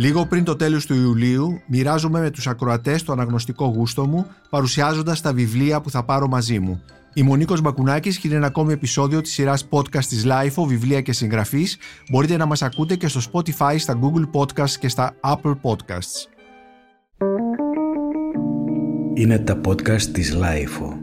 Λίγο πριν το τέλος του Ιουλίου, μοιράζομαι με τους ακροατές το αναγνωστικό γούστο μου, παρουσιάζοντας τα βιβλία που θα πάρω μαζί μου. Είμαι ο Νίκος Μπακουνάκης και είναι ένα ακόμη επεισόδιο της σειράς podcast της LIFO, βιβλία και συγγραφής. Μπορείτε να μας ακούτε και στο Spotify, στα Google Podcasts και στα Apple Podcasts. Είναι τα podcast της LIFO.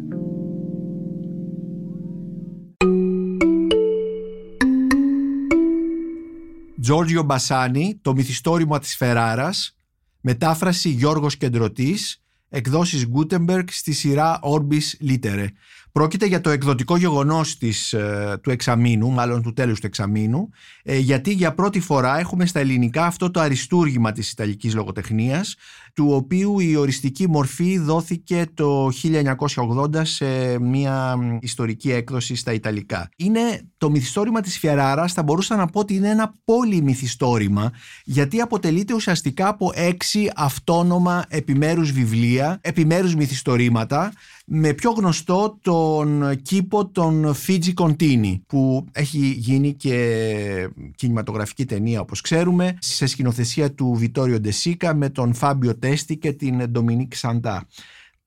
Τζόρτζιο Μπασάνι, το μυθιστόρημα της Φεράρας, μετάφραση Γιώργος Κεντρωτής, εκδόσεις Gutenberg στη σειρά Orbis Litere. Πρόκειται για το εκδοτικό γεγονός της, ε, του εξαμήνου, μάλλον του τέλους του εξαμήνου, ε, γιατί για πρώτη φορά έχουμε στα ελληνικά αυτό το αριστούργημα της Ιταλικής λογοτεχνίας, του οποίου η οριστική μορφή δόθηκε το 1980 σε μια ιστορική έκδοση στα Ιταλικά. Είναι το μυθιστόρημα της Φιεράρας, θα μπορούσα να πω ότι είναι ένα πολυμυθιστόρημα, γιατί αποτελείται ουσιαστικά από έξι αυτόνομα επιμέρους βιβλία, επιμέρους μυθιστορήματα, με πιο γνωστό τον κήπο των Fiji Contini που έχει γίνει και κινηματογραφική ταινία όπως ξέρουμε σε σκηνοθεσία του Βιτόριο Ντεσίκα με τον Φάμπιο Τέστη και την Ντομινίκ Σαντά.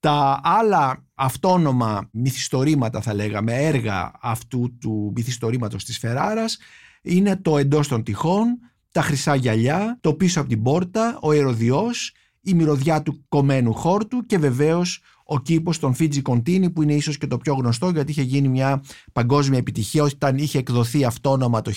Τα άλλα αυτόνομα μυθιστορήματα θα λέγαμε, έργα αυτού του μυθιστορήματος της Φεράρας είναι το εντός των τυχών, τα χρυσά γυαλιά, το πίσω από την πόρτα, ο ερωδιός, η μυρωδιά του κομμένου χόρτου και βεβαίως ο κήπος των Φίτζι Κοντίνι που είναι ίσως και το πιο γνωστό γιατί είχε γίνει μια παγκόσμια επιτυχία όταν είχε εκδοθεί αυτόνομα το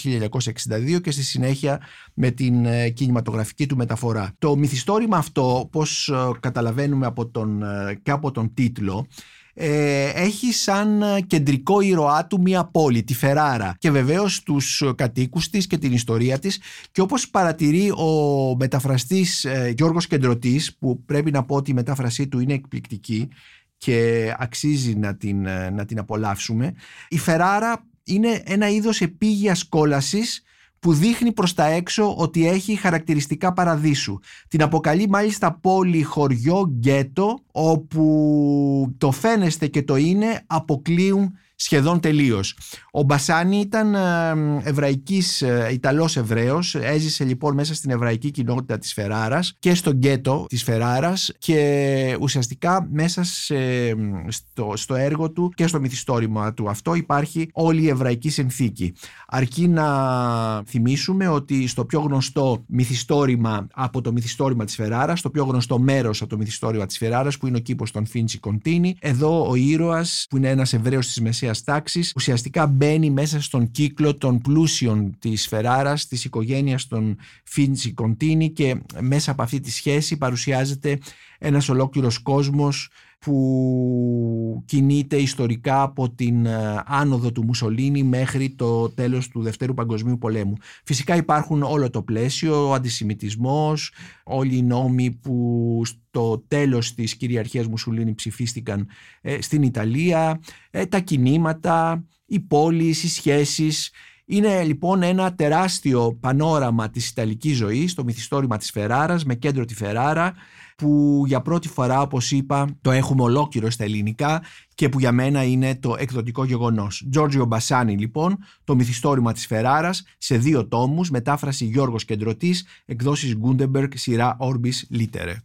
1962 και στη συνέχεια με την ε, κινηματογραφική του μεταφορά. Το μυθιστόρημα αυτό, όπως ε, καταλαβαίνουμε από τον, ε, και από τον τίτλο, ε, έχει σαν κεντρικό ήρωά του μια πόλη, τη Φεράρα. Και βεβαίως τους κατοίκους της και την ιστορία της. Και όπως παρατηρεί ο μεταφραστής ε, Γιώργος Κεντρωτής που πρέπει να πω ότι η μετάφρασή του είναι εκπληκτική και αξίζει να την, ε, να την απολαύσουμε η Φεράρα είναι ένα είδος επίγειας κόλασης που δείχνει προς τα έξω ότι έχει χαρακτηριστικά παραδείσου. Την αποκαλεί μάλιστα πόλη, χωριό, γκέτο, όπου το φαίνεστε και το είναι αποκλείουν σχεδόν τελείως. Ο Μπασάνη ήταν ε, εβραϊκής, ε, Ιταλός Εβραίος, έζησε λοιπόν μέσα στην εβραϊκή κοινότητα της Φεράρας και στο γκέτο της Φεράρας και ουσιαστικά μέσα στο, στο έργο του και στο μυθιστόρημα του αυτό υπάρχει όλη η εβραϊκή συνθήκη. Αρκεί να θυμίσουμε ότι στο πιο γνωστό μυθιστόρημα από το μυθιστόρημα της Φεράρας, το πιο γνωστό μέρος από το μυθιστόρημα της Φεράρας που είναι ο κήπος των Φίντσι Κοντίνι, εδώ ο ήρωας που είναι ένας Εβραίος της Μεσαίας τάξης ουσιαστικά μπαίνει μέσα στον κύκλο των πλούσιων της Φεράρας, της οικογένειας των Φίντσι Κοντίνι και μέσα από αυτή τη σχέση παρουσιάζεται ένας ολόκληρος κόσμος που κινείται ιστορικά από την ε, άνοδο του Μουσολίνη μέχρι το τέλος του Δευτέρου Παγκοσμίου Πολέμου. Φυσικά υπάρχουν όλο το πλαίσιο, ο αντισημιτισμός, όλοι οι νόμοι που στο τέλος της κυριαρχίας Μουσολίνη ψηφίστηκαν ε, στην Ιταλία, ε, τα κινήματα, οι πόλεις, οι σχέσεις. Είναι λοιπόν ένα τεράστιο πανόραμα της Ιταλικής ζωής, το μυθιστόρημα της Φεράρας με κέντρο τη Φεράρα που για πρώτη φορά όπως είπα το έχουμε ολόκληρο στα ελληνικά και που για μένα είναι το εκδοτικό γεγονός. Τζόρτζιο Μπασάνι λοιπόν, το μυθιστόρημα της Φεράρας σε δύο τόμους, μετάφραση Γιώργος Κεντρωτής, εκδόσεις Gutenberg, σειρά Orbis Litere.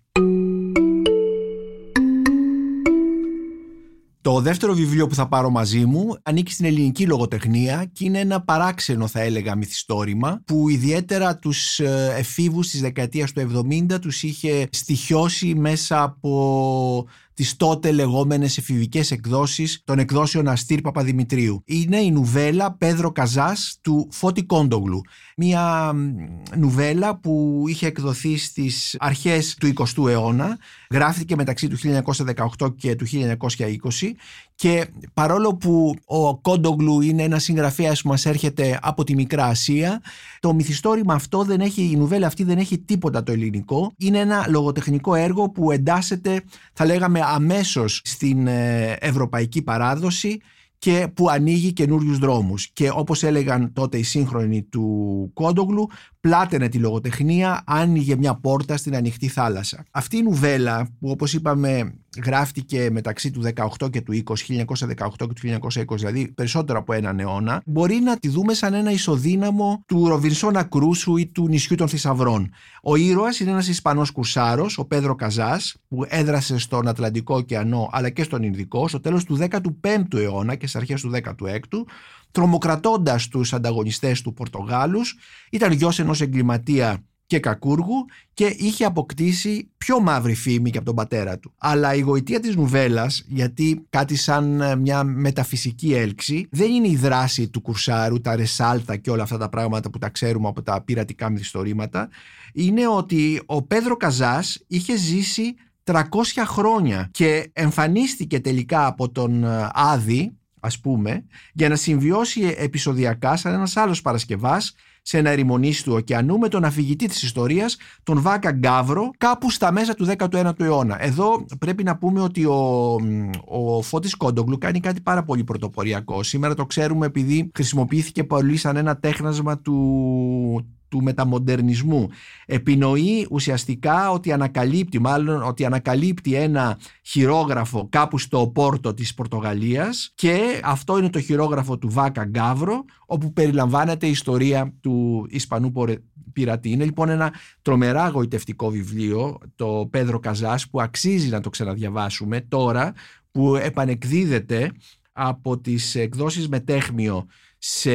Το δεύτερο βιβλίο που θα πάρω μαζί μου ανήκει στην ελληνική λογοτεχνία και είναι ένα παράξενο θα έλεγα μυθιστόρημα που ιδιαίτερα τους ε, εφήβους της δεκαετίας του 70 τους είχε στοιχειώσει μέσα από τις τότε λεγόμενες εφηβικές εκδόσεις των εκδόσεων Αστήρ Παπαδημητρίου. Είναι η νουβέλα Πέδρο Καζάς του Φώτη Κόντογλου. Μια νουβέλα που είχε εκδοθεί στις αρχές του 20ου αιώνα, γράφτηκε μεταξύ του 1918 και του 1920 και παρόλο που ο Κόντογλου είναι ένας συγγραφέας που μας έρχεται από τη Μικρά Ασία, το μυθιστόρημα αυτό δεν έχει, η νουβέλα αυτή δεν έχει τίποτα το ελληνικό. Είναι ένα λογοτεχνικό έργο που εντάσσεται, θα λέγαμε, αμέσως στην ε, ευρωπαϊκή παράδοση και που ανοίγει καινούριους δρόμους. Και όπως έλεγαν τότε οι σύγχρονοι του Κόντογλου, πλάτενε τη λογοτεχνία, άνοιγε μια πόρτα στην ανοιχτή θάλασσα. Αυτή η νουβέλα που όπως είπαμε γράφτηκε μεταξύ του 18 και του 20, 1918 και του 1920, δηλαδή περισσότερο από έναν αιώνα, μπορεί να τη δούμε σαν ένα ισοδύναμο του Ροβινσόνα Κρούσου ή του νησιού των θησαυρών. Ο ήρωας είναι ένας Ισπανός κουρσάρος, ο Πέδρο Καζάς, που έδρασε στον Ατλαντικό ωκεανό αλλά και στον Ινδικό στο τέλος του 15ου αιώνα και στις αρχές του 16ου, τρομοκρατώντας τους ανταγωνιστές του Πορτογάλους, ήταν γιος ενός εγκληματία και κακούργου και είχε αποκτήσει πιο μαύρη φήμη και από τον πατέρα του. Αλλά η γοητεία της νουβέλας, γιατί κάτι σαν ε, μια μεταφυσική έλξη, δεν είναι η δράση του κουρσάρου, τα ρεσάλτα και όλα αυτά τα πράγματα που τα ξέρουμε από τα πειρατικά μυθιστορήματα, είναι ότι ο Πέδρο Καζάς είχε ζήσει 300 χρόνια και εμφανίστηκε τελικά από τον ε, Άδη, ας πούμε, για να συμβιώσει επεισοδιακά σαν ένας άλλος Παρασκευάς σε ένα ερημονήσι του ωκεανού με τον αφηγητή της ιστορίας, τον Βάκα Γκάβρο, κάπου στα μέσα του 19ου αιώνα. Εδώ πρέπει να πούμε ότι ο, ο Φώτης Κόντογλου κάνει κάτι πάρα πολύ πρωτοποριακό. Σήμερα το ξέρουμε επειδή χρησιμοποιήθηκε πολύ σαν ένα τέχνασμα του, του μεταμοντερνισμού. Επινοεί ουσιαστικά ότι ανακαλύπτει, μάλλον ότι ανακαλύπτει ένα χειρόγραφο κάπου στο πόρτο της Πορτογαλίας και αυτό είναι το χειρόγραφο του Βάκα Γκάβρο όπου περιλαμβάνεται η ιστορία του Ισπανού πειρατή. Είναι λοιπόν ένα τρομερά γοητευτικό βιβλίο, το Πέδρο Καζάς που αξίζει να το ξαναδιαβάσουμε τώρα που επανεκδίδεται από τις εκδόσεις Μεταίχμιο σε,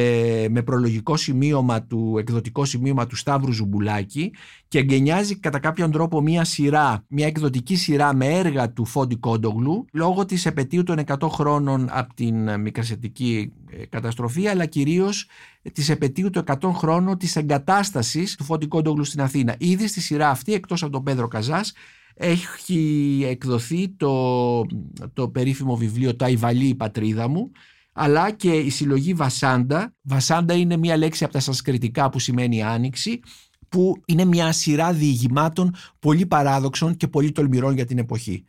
με προλογικό σημείωμα του εκδοτικό σημείωμα του Σταύρου Ζουμπουλάκη και εγκαινιάζει κατά κάποιον τρόπο μια σειρά, μια εκδοτική σειρά με έργα του Φώτη Κόντογλου λόγω της επετείου των 100 χρόνων από την μικρασιατική ε, καταστροφή αλλά κυρίως της επαιτίου των 100 χρόνων της εγκατάστασης του Φόντι Κόντογλου στην Αθήνα. Ήδη στη σειρά αυτή εκτός από τον Πέδρο Καζάς έχει εκδοθεί το, το περίφημο βιβλίο «Τα Ιβαλή η πατρίδα μου» αλλά και η συλλογή Βασάντα. Βασάντα είναι μια λέξη από τα σανσκριτικά που σημαίνει άνοιξη, που είναι μια σειρά διηγημάτων πολύ παράδοξων και πολύ τολμηρών για την εποχή.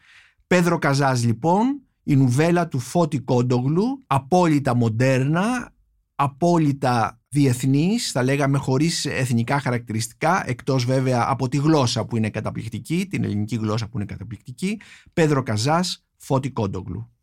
Πέδρο Καζάς λοιπόν, η νουβέλα του Φώτη Κόντογλου, απόλυτα μοντέρνα, απόλυτα διεθνής, θα λέγαμε χωρίς εθνικά χαρακτηριστικά, εκτός βέβαια από τη γλώσσα που είναι καταπληκτική, την ελληνική γλώσσα που είναι καταπληκτική, Πέδρο Καζάς, Φώτη Κόντογλου.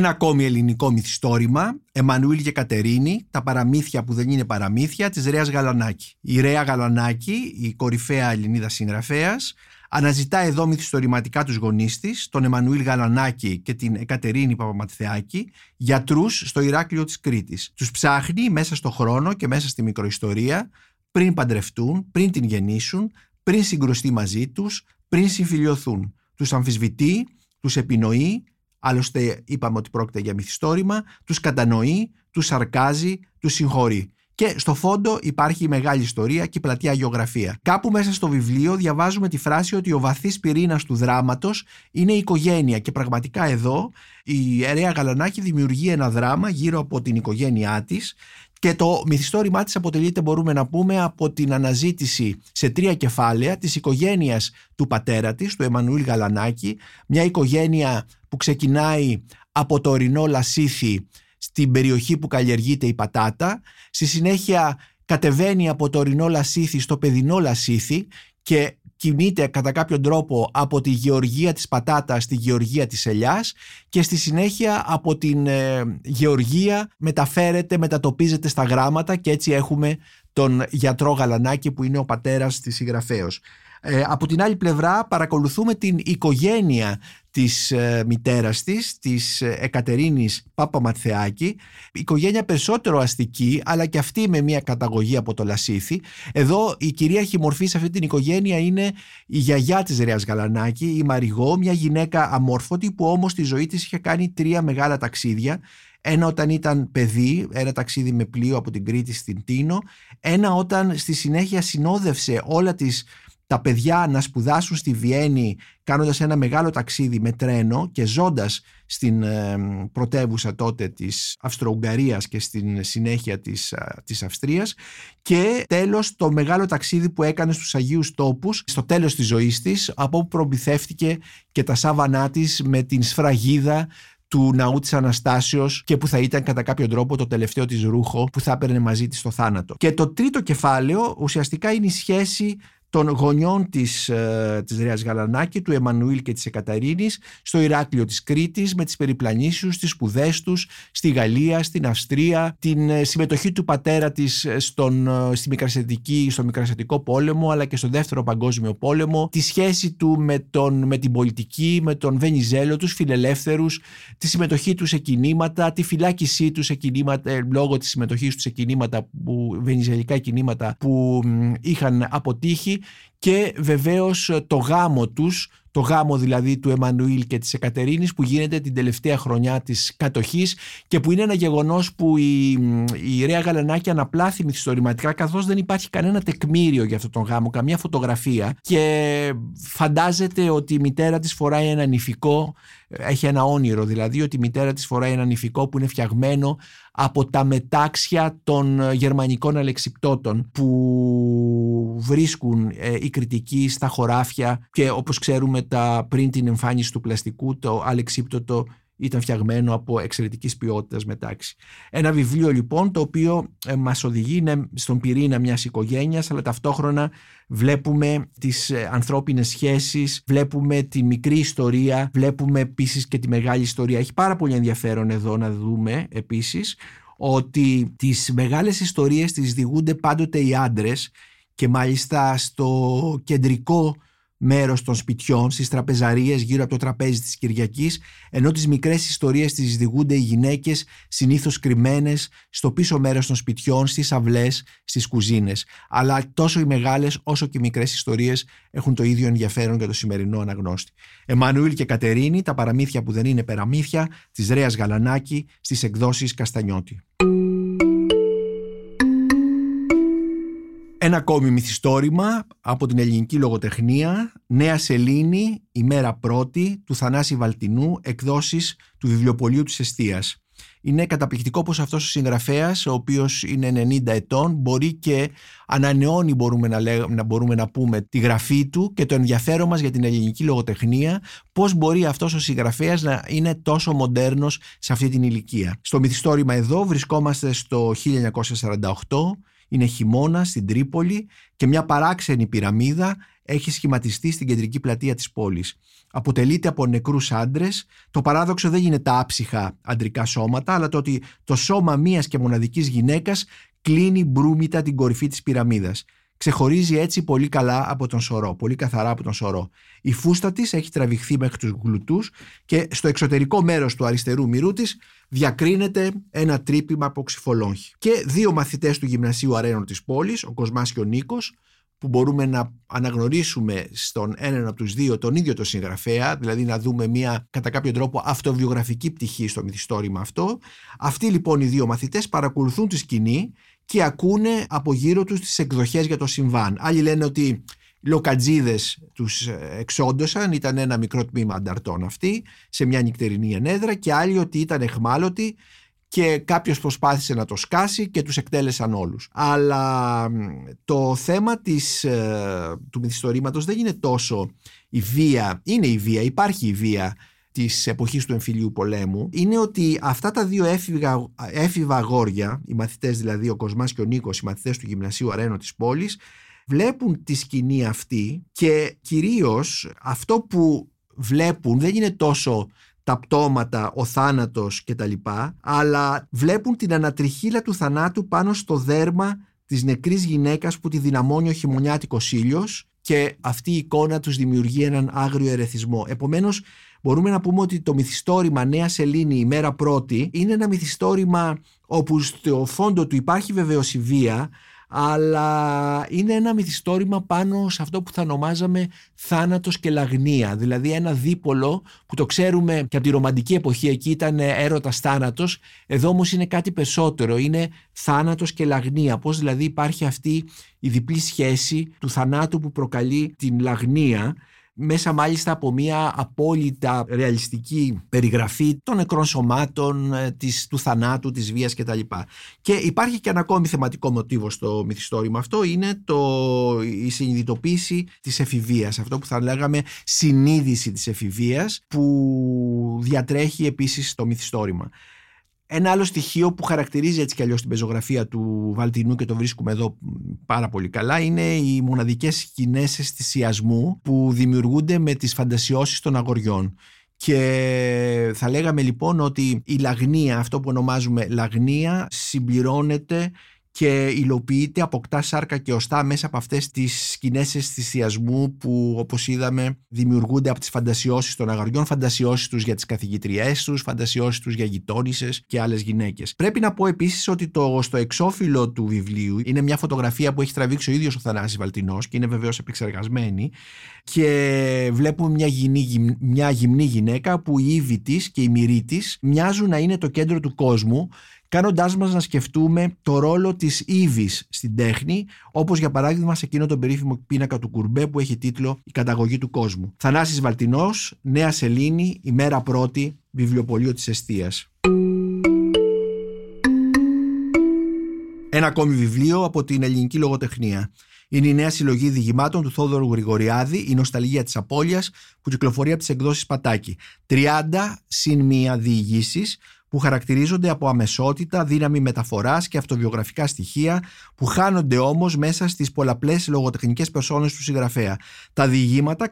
Ένα ακόμη ελληνικό μυθιστόρημα, Εμμανουήλ και Κατερίνη, τα παραμύθια που δεν είναι παραμύθια, της Ρέας Γαλανάκη. Η Ρέα Γαλανάκη, η κορυφαία Ελληνίδα συγγραφέας, αναζητά εδώ μυθιστορηματικά τους γονείς της, τον Εμμανουήλ Γαλανάκη και την Εκατερίνη Παπαματθεάκη, γιατρούς στο Ηράκλειο της Κρήτης. Τους ψάχνει μέσα στο χρόνο και μέσα στη μικροϊστορία, πριν παντρευτούν, πριν την γεννήσουν, πριν συγκρουστεί μαζί τους, πριν συμφιλειωθούν. Τους αμφισβητεί, τους επινοεί, Άλλωστε είπαμε ότι πρόκειται για μυθιστόρημα, τους κατανοεί, τους σαρκάζει, τους συγχωρεί. Και στο φόντο υπάρχει η μεγάλη ιστορία και η πλατεία γεωγραφία. Κάπου μέσα στο βιβλίο διαβάζουμε τη φράση ότι ο βαθύς πυρήνας του δράματος είναι η οικογένεια και πραγματικά εδώ η Ερέα Γαλανάκη δημιουργεί ένα δράμα γύρω από την οικογένειά της και το μυθιστόρημά της αποτελείται μπορούμε να πούμε από την αναζήτηση σε τρία κεφάλαια της οικογένειας του πατέρα της, του Εμμανουήλ Γαλανάκη, μια οικογένεια που ξεκινάει από το ορεινό Λασίθι στην περιοχή που καλλιεργείται η πατάτα, στη συνέχεια κατεβαίνει από το ορεινό Λασίθι στο παιδινό Λασίθι και κινείται κατά κάποιο τρόπο από τη γεωργία της πατάτας στη γεωργία της ελιάς και στη συνέχεια από την ε, γεωργία μεταφέρεται, μετατοπίζεται στα γράμματα και έτσι έχουμε τον γιατρό Γαλανάκη που είναι ο πατέρας της συγγραφέως. Ε, από την άλλη πλευρά παρακολουθούμε την οικογένεια της ε, μητέρας της, της ε, Εκατερίνης Παπαματθεάκη, οικογένεια περισσότερο αστική, αλλά και αυτή με μια καταγωγή από το Λασίθι. Εδώ η κυρίαρχη μορφή σε αυτή την οικογένεια είναι η γιαγιά της Ρέας Γαλανάκη, η Μαριγό, μια γυναίκα αμόρφωτη που όμως στη ζωή της είχε κάνει τρία μεγάλα ταξίδια. Ένα όταν ήταν παιδί, ένα ταξίδι με πλοίο από την Κρήτη στην Τίνο, ένα όταν στη συνέχεια συνόδευσε όλα τις τα παιδιά να σπουδάσουν στη Βιέννη κάνοντας ένα μεγάλο ταξίδι με τρένο και ζώντας στην ε, πρωτεύουσα τότε της Αυστρο-Ουγγαρίας και στην συνέχεια της, της Αυστρίας και τέλος το μεγάλο ταξίδι που έκανε στους Αγίους Τόπους στο τέλος της ζωής της από όπου προμηθεύτηκε και τα σάβανά της με την σφραγίδα του ναού της Αναστάσεως και που θα ήταν κατά κάποιο τρόπο το τελευταίο της ρούχο που θα έπαιρνε μαζί της στο θάνατο. Και το τρίτο κεφάλαιο ουσιαστικά είναι η σχέση των γονιών της, ε, της Ρέας Γαλανάκη, του Εμμανουήλ και της Εκαταρίνης στο Ηράκλειο της Κρήτης με τις περιπλανήσεις τις σπουδές τους στη Γαλλία, στην Αυστρία, την ε, συμμετοχή του πατέρα της ε, στον, ε, στη Μικρασιατική, στο Μικρασιατικό πόλεμο αλλά και στο Δεύτερο Παγκόσμιο Πόλεμο, τη σχέση του με, τον, με την πολιτική, με τον Βενιζέλο, τους φιλελεύθερους, τη συμμετοχή τους σε κινήματα, τη φυλάκισή τους σε κινήματα, λόγω της συμμετοχής τους σε κινήματα, που, βενιζελικά κινήματα που είχαν αποτύχει και βεβαίως το γάμο τους, το γάμο δηλαδή του Εμμανουήλ και της Εκατερίνης που γίνεται την τελευταία χρονιά της κατοχής και που είναι ένα γεγονός που η, η Ρέα Γαλανάκη αναπλάθει μυθιστορηματικά καθώς δεν υπάρχει κανένα τεκμήριο για αυτόν τον γάμο, καμία φωτογραφία. Και φαντάζεται ότι η μητέρα της φοράει ένα νηφικό έχει ένα όνειρο δηλαδή ότι η μητέρα της φοράει ένα νηφικό που είναι φτιαγμένο από τα μετάξια των γερμανικών αλεξιπτώτων που βρίσκουν ε, οι κριτικοί στα χωράφια και όπως ξέρουμε τα, πριν την εμφάνιση του πλαστικού το αλεξίπτωτο ήταν φτιαγμένο από εξαιρετικής ποιότητας μετάξυ. Ένα βιβλίο λοιπόν το οποίο ε, μας οδηγεί στον πυρήνα μιας οικογένειας, αλλά ταυτόχρονα βλέπουμε τις ε, ανθρώπινες σχέσεις, βλέπουμε τη μικρή ιστορία, βλέπουμε επίσης και τη μεγάλη ιστορία. Έχει πάρα πολύ ενδιαφέρον εδώ να δούμε επίσης ότι τις μεγάλες ιστορίες τις διηγούνται πάντοτε οι άντρες και μάλιστα στο κεντρικό μέρος των σπιτιών, στις τραπεζαρίες γύρω από το τραπέζι της Κυριακής, ενώ τις μικρές ιστορίες τις διηγούνται οι γυναίκες, συνήθως κρυμμένες στο πίσω μέρος των σπιτιών, στις αυλές, στις κουζίνες. Αλλά τόσο οι μεγάλες όσο και οι μικρές ιστορίες έχουν το ίδιο ενδιαφέρον για το σημερινό αναγνώστη. Εμμανουήλ και Κατερίνη, τα παραμύθια που δεν είναι περαμύθια, της Ρέας Γαλανάκη, στις εκδόσεις Καστανιώτη. Ένα ακόμη μυθιστόρημα από την ελληνική λογοτεχνία, Νέα Σελήνη, ημέρα πρώτη, του Θανάση Βαλτινού, εκδόσεις του βιβλιοπολίου της Εστίας. Είναι καταπληκτικό πως αυτός ο συγγραφέας, ο οποίος είναι 90 ετών, μπορεί και ανανεώνει μπορούμε να, να, μπορούμε να πούμε τη γραφή του και το ενδιαφέρον μας για την ελληνική λογοτεχνία, πώς μπορεί αυτός ο συγγραφέας να είναι τόσο μοντέρνος σε αυτή την ηλικία. Στο μυθιστόρημα εδώ βρισκόμαστε στο 1948, είναι χειμώνα στην Τρίπολη και μια παράξενη πυραμίδα έχει σχηματιστεί στην κεντρική πλατεία της πόλης. Αποτελείται από νεκρούς άντρες. Το παράδοξο δεν είναι τα άψυχα αντρικά σώματα, αλλά το ότι το σώμα μίας και μοναδικής γυναίκας κλείνει μπρούμητα την κορυφή της πυραμίδας. Ξεχωρίζει έτσι πολύ καλά από τον σωρό, πολύ καθαρά από τον σωρό. Η φούστα της έχει τραβηχθεί μέχρι τους γλουτούς και στο εξωτερικό μέρος του αριστερού μυρού της διακρίνεται ένα τρύπημα από ξυφολόγχη. Και δύο μαθητές του Γυμνασίου Αρένων της πόλης, ο Κοσμάς και ο Νίκος, που μπορούμε να αναγνωρίσουμε στον έναν από τους δύο τον ίδιο το συγγραφέα, δηλαδή να δούμε μια κατά κάποιο τρόπο αυτοβιογραφική πτυχή στο μυθιστόρημα αυτό. Αυτοί λοιπόν οι δύο μαθητές παρακολουθούν τη σκηνή και ακούνε από γύρω τους τις εκδοχές για το συμβάν. Άλλοι λένε ότι λοκατζίδες τους εξόντωσαν, ήταν ένα μικρό τμήμα ανταρτών αυτοί, σε μια νυχτερινή ενέδρα και άλλοι ότι ήταν εχμάλωτοι και κάποιος προσπάθησε να το σκάσει και τους εκτέλεσαν όλους. Αλλά το θέμα της, ε, του μυθιστορήματος δεν είναι τόσο η βία, είναι η βία, υπάρχει η βία της εποχής του εμφυλίου πολέμου είναι ότι αυτά τα δύο έφηβα, έφηβα αγόρια, οι μαθητές δηλαδή ο Κοσμάς και ο Νίκος, οι μαθητές του Γυμνασίου Αρένο της πόλης βλέπουν τη σκηνή αυτή και κυρίως αυτό που βλέπουν δεν είναι τόσο τα πτώματα, ο θάνατος κτλ. Αλλά βλέπουν την ανατριχίλα του θανάτου πάνω στο δέρμα της νεκρής γυναίκας που τη δυναμώνει ο χειμωνιάτικος ήλιος και αυτή η εικόνα τους δημιουργεί έναν άγριο ερεθισμό. Επομένως μπορούμε να πούμε ότι το μυθιστόρημα Νέα Σελήνη η μέρα πρώτη είναι ένα μυθιστόρημα όπου στο φόντο του υπάρχει βεβαίως η βία αλλά είναι ένα μυθιστόρημα πάνω σε αυτό που θα ονομάζαμε θάνατος και λαγνία. Δηλαδή ένα δίπολο που το ξέρουμε και από τη ρομαντική εποχή εκεί ήταν έρωτας θάνατος, εδώ όμως είναι κάτι περισσότερο, είναι θάνατος και λαγνία. Πώς δηλαδή υπάρχει αυτή η διπλή σχέση του θανάτου που προκαλεί την λαγνία μέσα μάλιστα από μια απόλυτα ρεαλιστική περιγραφή των νεκρών σωμάτων, ε, της, του θανάτου, της βίας κτλ. Και υπάρχει και ένα ακόμη θεματικό μοτίβο στο μυθιστόρημα αυτό, είναι το, η συνειδητοποίηση της εφηβείας, αυτό που θα λέγαμε συνείδηση της εφηβείας που διατρέχει επίσης το μυθιστόρημα. Ένα άλλο στοιχείο που χαρακτηρίζει έτσι κι αλλιώς την πεζογραφία του Βαλτινού και το βρίσκουμε εδώ πάρα πολύ καλά είναι οι μοναδικές σκηνές αισθησιασμού που δημιουργούνται με τις φαντασιώσεις των αγοριών. Και θα λέγαμε λοιπόν ότι η λαγνία, αυτό που ονομάζουμε λαγνία, συμπληρώνεται και υλοποιείται, αποκτά σάρκα και οστά μέσα από αυτές τις σκηνές αισθησιασμού που όπως είδαμε δημιουργούνται από τις φαντασιώσεις των αγαριών, φαντασιώσεις τους για τις καθηγητριές τους, φαντασιώσεις τους για γειτόνισσες και άλλες γυναίκες. Πρέπει να πω επίσης ότι το, στο εξώφυλλο του βιβλίου είναι μια φωτογραφία που έχει τραβήξει ο ίδιος ο Θανάσης Βαλτινός και είναι βεβαίως επεξεργασμένη και βλέπουμε μια, γυμνή, μια γυμνή γυναίκα που η ύβη της και η μυρή της μοιάζουν να είναι το κέντρο του κόσμου κάνοντάς μας να σκεφτούμε το ρόλο της Ήβης στην τέχνη, όπως για παράδειγμα σε εκείνο τον περίφημο πίνακα του Κουρμπέ που έχει τίτλο «Η καταγωγή του κόσμου». Θανάσης Βαλτινός, Νέα Σελήνη, ημέρα πρώτη, βιβλιοπωλείο της Εστίας. Ένα ακόμη βιβλίο από την ελληνική λογοτεχνία. Είναι η νέα συλλογή διηγημάτων του Θόδωρου Γρηγοριάδη, η Νοσταλγία της Απόλυα, που κυκλοφορεί από τις εκδόσεις Πατάκη. 30 συν μία διηγήσεις που χαρακτηρίζονται από αμεσότητα, δύναμη μεταφοράς και αυτοβιογραφικά στοιχεία, που χάνονται όμως μέσα στις πολλαπλές λογοτεχνικές περσόνες του συγγραφέα. Τα διηγήματα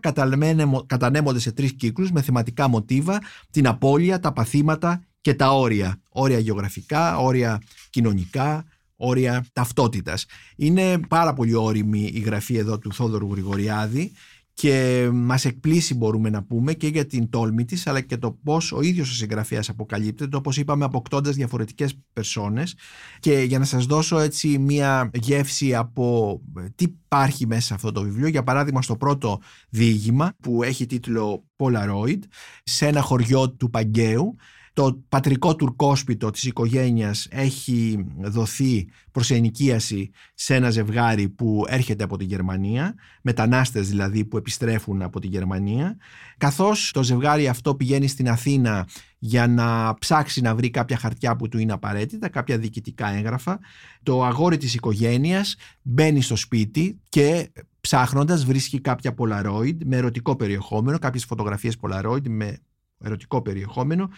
κατανέμονται σε τρεις κύκλους με θεματικά μοτίβα, την απώλεια, τα παθήματα και τα όρια. Όρια γεωγραφικά, όρια κοινωνικά, όρια ταυτότητας. Είναι πάρα πολύ όρημη η γραφή εδώ του Θόδωρου Γρηγοριάδη και μας εκπλήσει μπορούμε να πούμε και για την τόλμη της αλλά και το πώς ο ίδιος ο συγγραφέας αποκαλύπτεται όπως είπαμε αποκτώντας διαφορετικές περσόνες. Και για να σας δώσω έτσι μια γεύση από ε, τι υπάρχει μέσα σε αυτό το βιβλίο. Για παράδειγμα στο πρώτο διήγημα που έχει τίτλο Polaroid σε ένα χωριό του Παγκαίου το πατρικό τουρκόσπιτο της οικογένειας έχει δοθεί προς ενοικίαση σε ένα ζευγάρι που έρχεται από τη Γερμανία, μετανάστες δηλαδή που επιστρέφουν από τη Γερμανία, καθώς το ζευγάρι αυτό πηγαίνει στην Αθήνα για να ψάξει να βρει κάποια χαρτιά που του είναι απαραίτητα, κάποια διοικητικά έγγραφα, το αγόρι της οικογένειας μπαίνει στο σπίτι και ψάχνοντας βρίσκει κάποια Polaroid με ερωτικό περιεχόμενο, κάποιες φωτογραφίες Polaroid με ερωτικό περιεχόμενο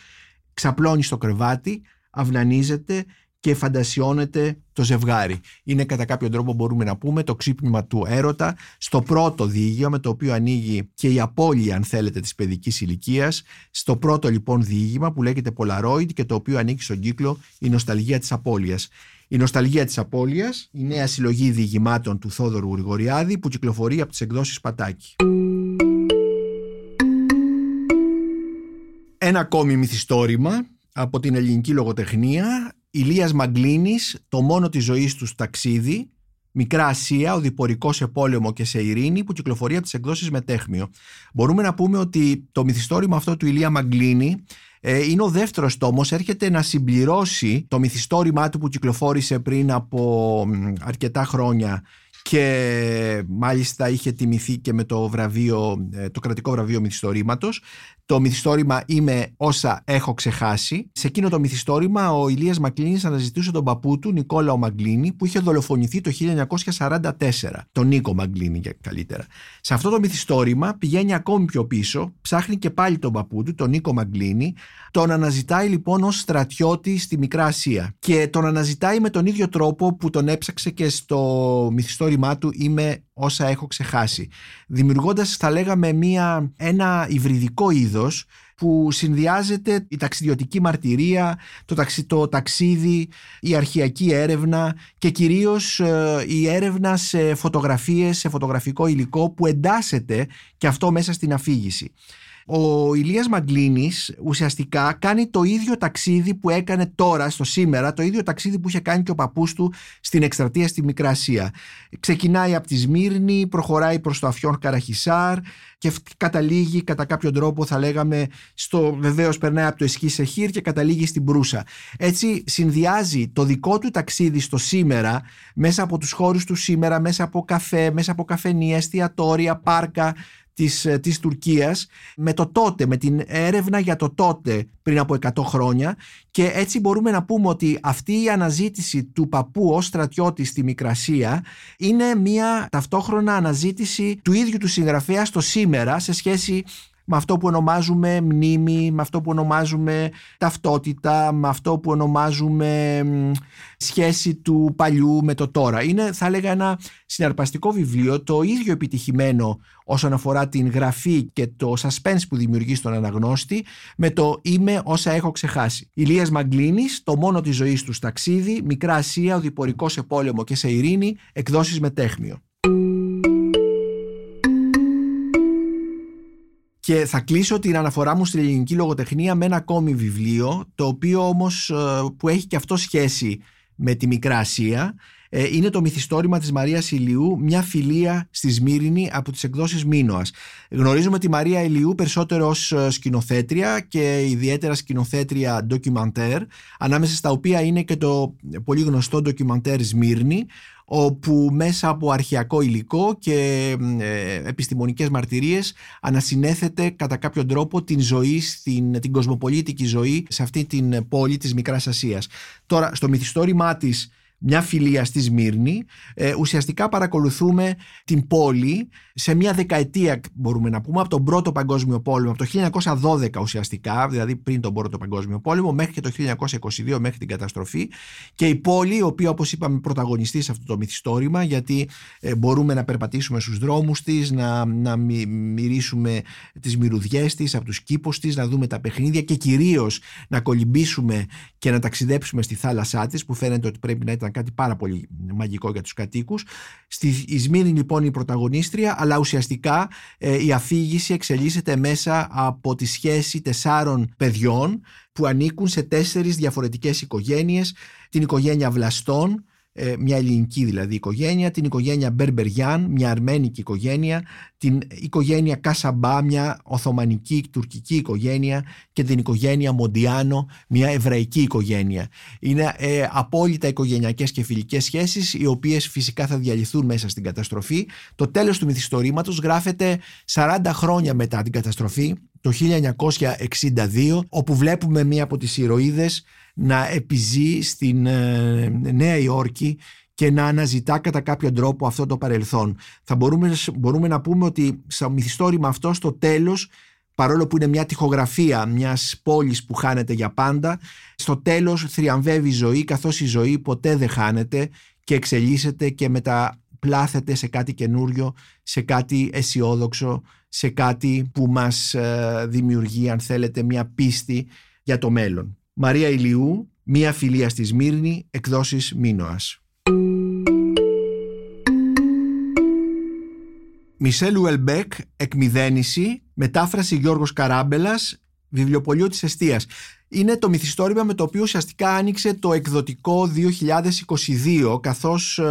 ξαπλώνει στο κρεβάτι, αυνανίζεται και φαντασιώνεται το ζευγάρι. Είναι κατά κάποιο τρόπο μπορούμε να πούμε το ξύπνημα του έρωτα στο πρώτο διήγημα με το οποίο ανοίγει και η απώλεια αν θέλετε της παιδικής ηλικίας. στο πρώτο λοιπόν διήγημα που λέγεται Polaroid και το οποίο ανήκει στον κύκλο η νοσταλγία της απώλειας. Η νοσταλγία της απώλειας, η νέα συλλογή διηγημάτων του Θόδωρου Γρηγοριάδη που κυκλοφορεί από τις εκδόσεις Πατάκη. Ένα ακόμη μυθιστόρημα από την ελληνική λογοτεχνία. Ηλίας Μαγκλίνης, το μόνο της ζωής τους ταξίδι Μικρά Ασία, ο διπορικός σε πόλεμο και σε ειρήνη που κυκλοφορεί από τις εκδόσεις Μετέχμιο. Μπορούμε να πούμε ότι το μυθιστόρημα αυτό του Ηλία Μαγκλίνη ε, είναι ο δεύτερος τόμος, έρχεται να συμπληρώσει το μυθιστόρημά του που κυκλοφόρησε πριν από αρκετά χρόνια και μάλιστα είχε τιμηθεί και με το βραβείο, ε, το κρατικό βραβείο μυθιστορήματος το μυθιστόρημα «Είμαι όσα έχω ξεχάσει». Σε εκείνο το μυθιστόρημα ο Ηλίας Μακλίνης αναζητούσε τον παππού του Νικόλαο Μαγκλίνη που είχε δολοφονηθεί το 1944. Τον Νίκο Μαγκλίνη καλύτερα. Σε αυτό το μυθιστόρημα πηγαίνει ακόμη πιο πίσω, ψάχνει και πάλι τον παππού του, τον Νίκο Μαγκλίνη, τον αναζητάει λοιπόν ως στρατιώτη στη Μικρά Ασία και τον αναζητάει με τον ίδιο τρόπο που τον έψαξε και στο μυθιστόρημά του «Είμαι όσα έχω ξεχάσει. Δημιουργώντας θα λέγαμε μια, ένα υβριδικό είδος που συνδυάζεται η ταξιδιωτική μαρτυρία, το, ταξι, το ταξίδι, η αρχιακή έρευνα και κυρίως ε, η έρευνα σε φωτογραφίες, σε φωτογραφικό υλικό που εντάσσεται και αυτό μέσα στην αφήγηση. Ο Ηλίας Μαγκλίνης ουσιαστικά κάνει το ίδιο ταξίδι που έκανε τώρα στο σήμερα, το ίδιο ταξίδι που είχε κάνει και ο παππούς του στην εκστρατεία στη Μικρασία. Ξεκινάει από τη Σμύρνη, προχωράει προς το Αφιόν Καραχισάρ και καταλήγει κατά κάποιο τρόπο θα λέγαμε στο βεβαίως περνάει από το Εσκή Σεχίρ και καταλήγει στην Προύσα. Έτσι συνδυάζει το δικό του ταξίδι στο σήμερα μέσα από τους χώρους του σήμερα, μέσα από καφέ, μέσα από καφενεία, εστιατόρια, πάρκα, της, ε, της Τουρκίας με το τότε, με την έρευνα για το τότε πριν από 100 χρόνια και έτσι μπορούμε να πούμε ότι αυτή η αναζήτηση του παππού ως στρατιώτη στη Μικρασία είναι μια ταυτόχρονα αναζήτηση του ίδιου του συγγραφέα στο σήμερα σε σχέση με αυτό που ονομάζουμε μνήμη, με αυτό που ονομάζουμε ταυτότητα, με αυτό που ονομάζουμε σχέση του παλιού με το τώρα. Είναι θα έλεγα ένα συναρπαστικό βιβλίο, το ίδιο επιτυχημένο όσον αφορά την γραφή και το suspense που δημιουργεί στον αναγνώστη με το «Είμαι όσα έχω ξεχάσει». Ηλίας Μαγκλίνης, το μόνο της ζωής τους ταξίδι, Μικρά Ασία, οδηπορικό σε πόλεμο και σε ειρήνη, εκδόσεις με τέχνιο. Και θα κλείσω την αναφορά μου στην ελληνική λογοτεχνία με ένα ακόμη βιβλίο, το οποίο όμως ε, που έχει και αυτό σχέση με τη Μικρά Ασία. Ε, είναι το μυθιστόρημα της Μαρίας Ηλιού, μια φιλία στη Σμύρινη από τις εκδόσεις Μίνωας. Γνωρίζουμε τη Μαρία Ηλιού περισσότερο ως ε, σκηνοθέτρια και ιδιαίτερα σκηνοθέτρια ντοκιμαντέρ, ανάμεσα στα οποία είναι και το πολύ γνωστό ντοκιμαντέρ Σμύρνη, όπου μέσα από αρχαιακό υλικό και ε, επιστημονικές μαρτυρίες ανασυνέθεται κατά κάποιο τρόπο την ζωή, στην, την κοσμοπολίτικη ζωή σε αυτή την πόλη της Μικράς Ασίας. Τώρα, στο μυθιστόρημά της μια φιλία στη Σμύρνη. Ε, ουσιαστικά παρακολουθούμε την πόλη σε μια δεκαετία μπορούμε να πούμε από τον πρώτο παγκόσμιο πόλεμο, από το 1912 ουσιαστικά, δηλαδή πριν τον πρώτο παγκόσμιο πόλεμο μέχρι και το 1922 μέχρι την καταστροφή και η πόλη η οποία όπως είπαμε πρωταγωνιστεί σε αυτό το μυθιστόρημα γιατί ε, μπορούμε να περπατήσουμε στους δρόμους της, να, να μυρίσουμε τις μυρουδιές της από τους κήπους της, να δούμε τα παιχνίδια και κυρίως να κολυμπήσουμε και να ταξιδέψουμε στη θάλασσά της που φαίνεται ότι πρέπει να ήταν κάτι πάρα πολύ μαγικό για τους κατοίκους. Στη Ισμήνη λοιπόν η πρωταγωνίστρια, αλλά ουσιαστικά ε, η αφήγηση εξελίσσεται μέσα από τη σχέση τεσσάρων παιδιών που ανήκουν σε τέσσερις διαφορετικές οικογένειες, την οικογένεια Βλαστών, ε, μια ελληνική δηλαδή οικογένεια, την οικογένεια Μπερμπεριάν, μια αρμένικη οικογένεια, την οικογένεια Κασαμπά, μια οθωμανική τουρκική οικογένεια και την οικογένεια Μοντιάνο, μια εβραϊκή οικογένεια. Είναι ε, απόλυτα οικογενειακές και φιλικές σχέσεις, οι οποίες φυσικά θα διαλυθούν μέσα στην καταστροφή. Το τέλος του μυθιστορήματος γράφεται 40 χρόνια μετά την καταστροφή, το 1962, όπου βλέπουμε μία από τις ηρωίδες να επιζεί στην ε, Νέα Υόρκη και να αναζητά κατά κάποιο τρόπο αυτό το παρελθόν. Θα μπορούμε, μπορούμε να πούμε ότι στο μυθιστόρημα αυτό στο τέλος παρόλο που είναι μια τυχογραφία μιας πόλης που χάνεται για πάντα, στο τέλος θριαμβεύει η ζωή καθώς η ζωή ποτέ δεν χάνεται και εξελίσσεται και μεταπλάθεται σε κάτι καινούριο, σε κάτι αισιόδοξο, σε κάτι που μας ε, δημιουργεί αν θέλετε μια πίστη για το μέλλον. Μαρία Ηλιού, Μία φιλία στη Σμύρνη, εκδόσεις Μίνωας. Μισελ Ουελμπέκ, Εκμηδένιση, μετάφραση Γιώργος Καράμπελας, βιβλιοπωλείο της Εστίας. Είναι το μυθιστόρημα με το οποίο ουσιαστικά άνοιξε το εκδοτικό 2022 καθώς ε,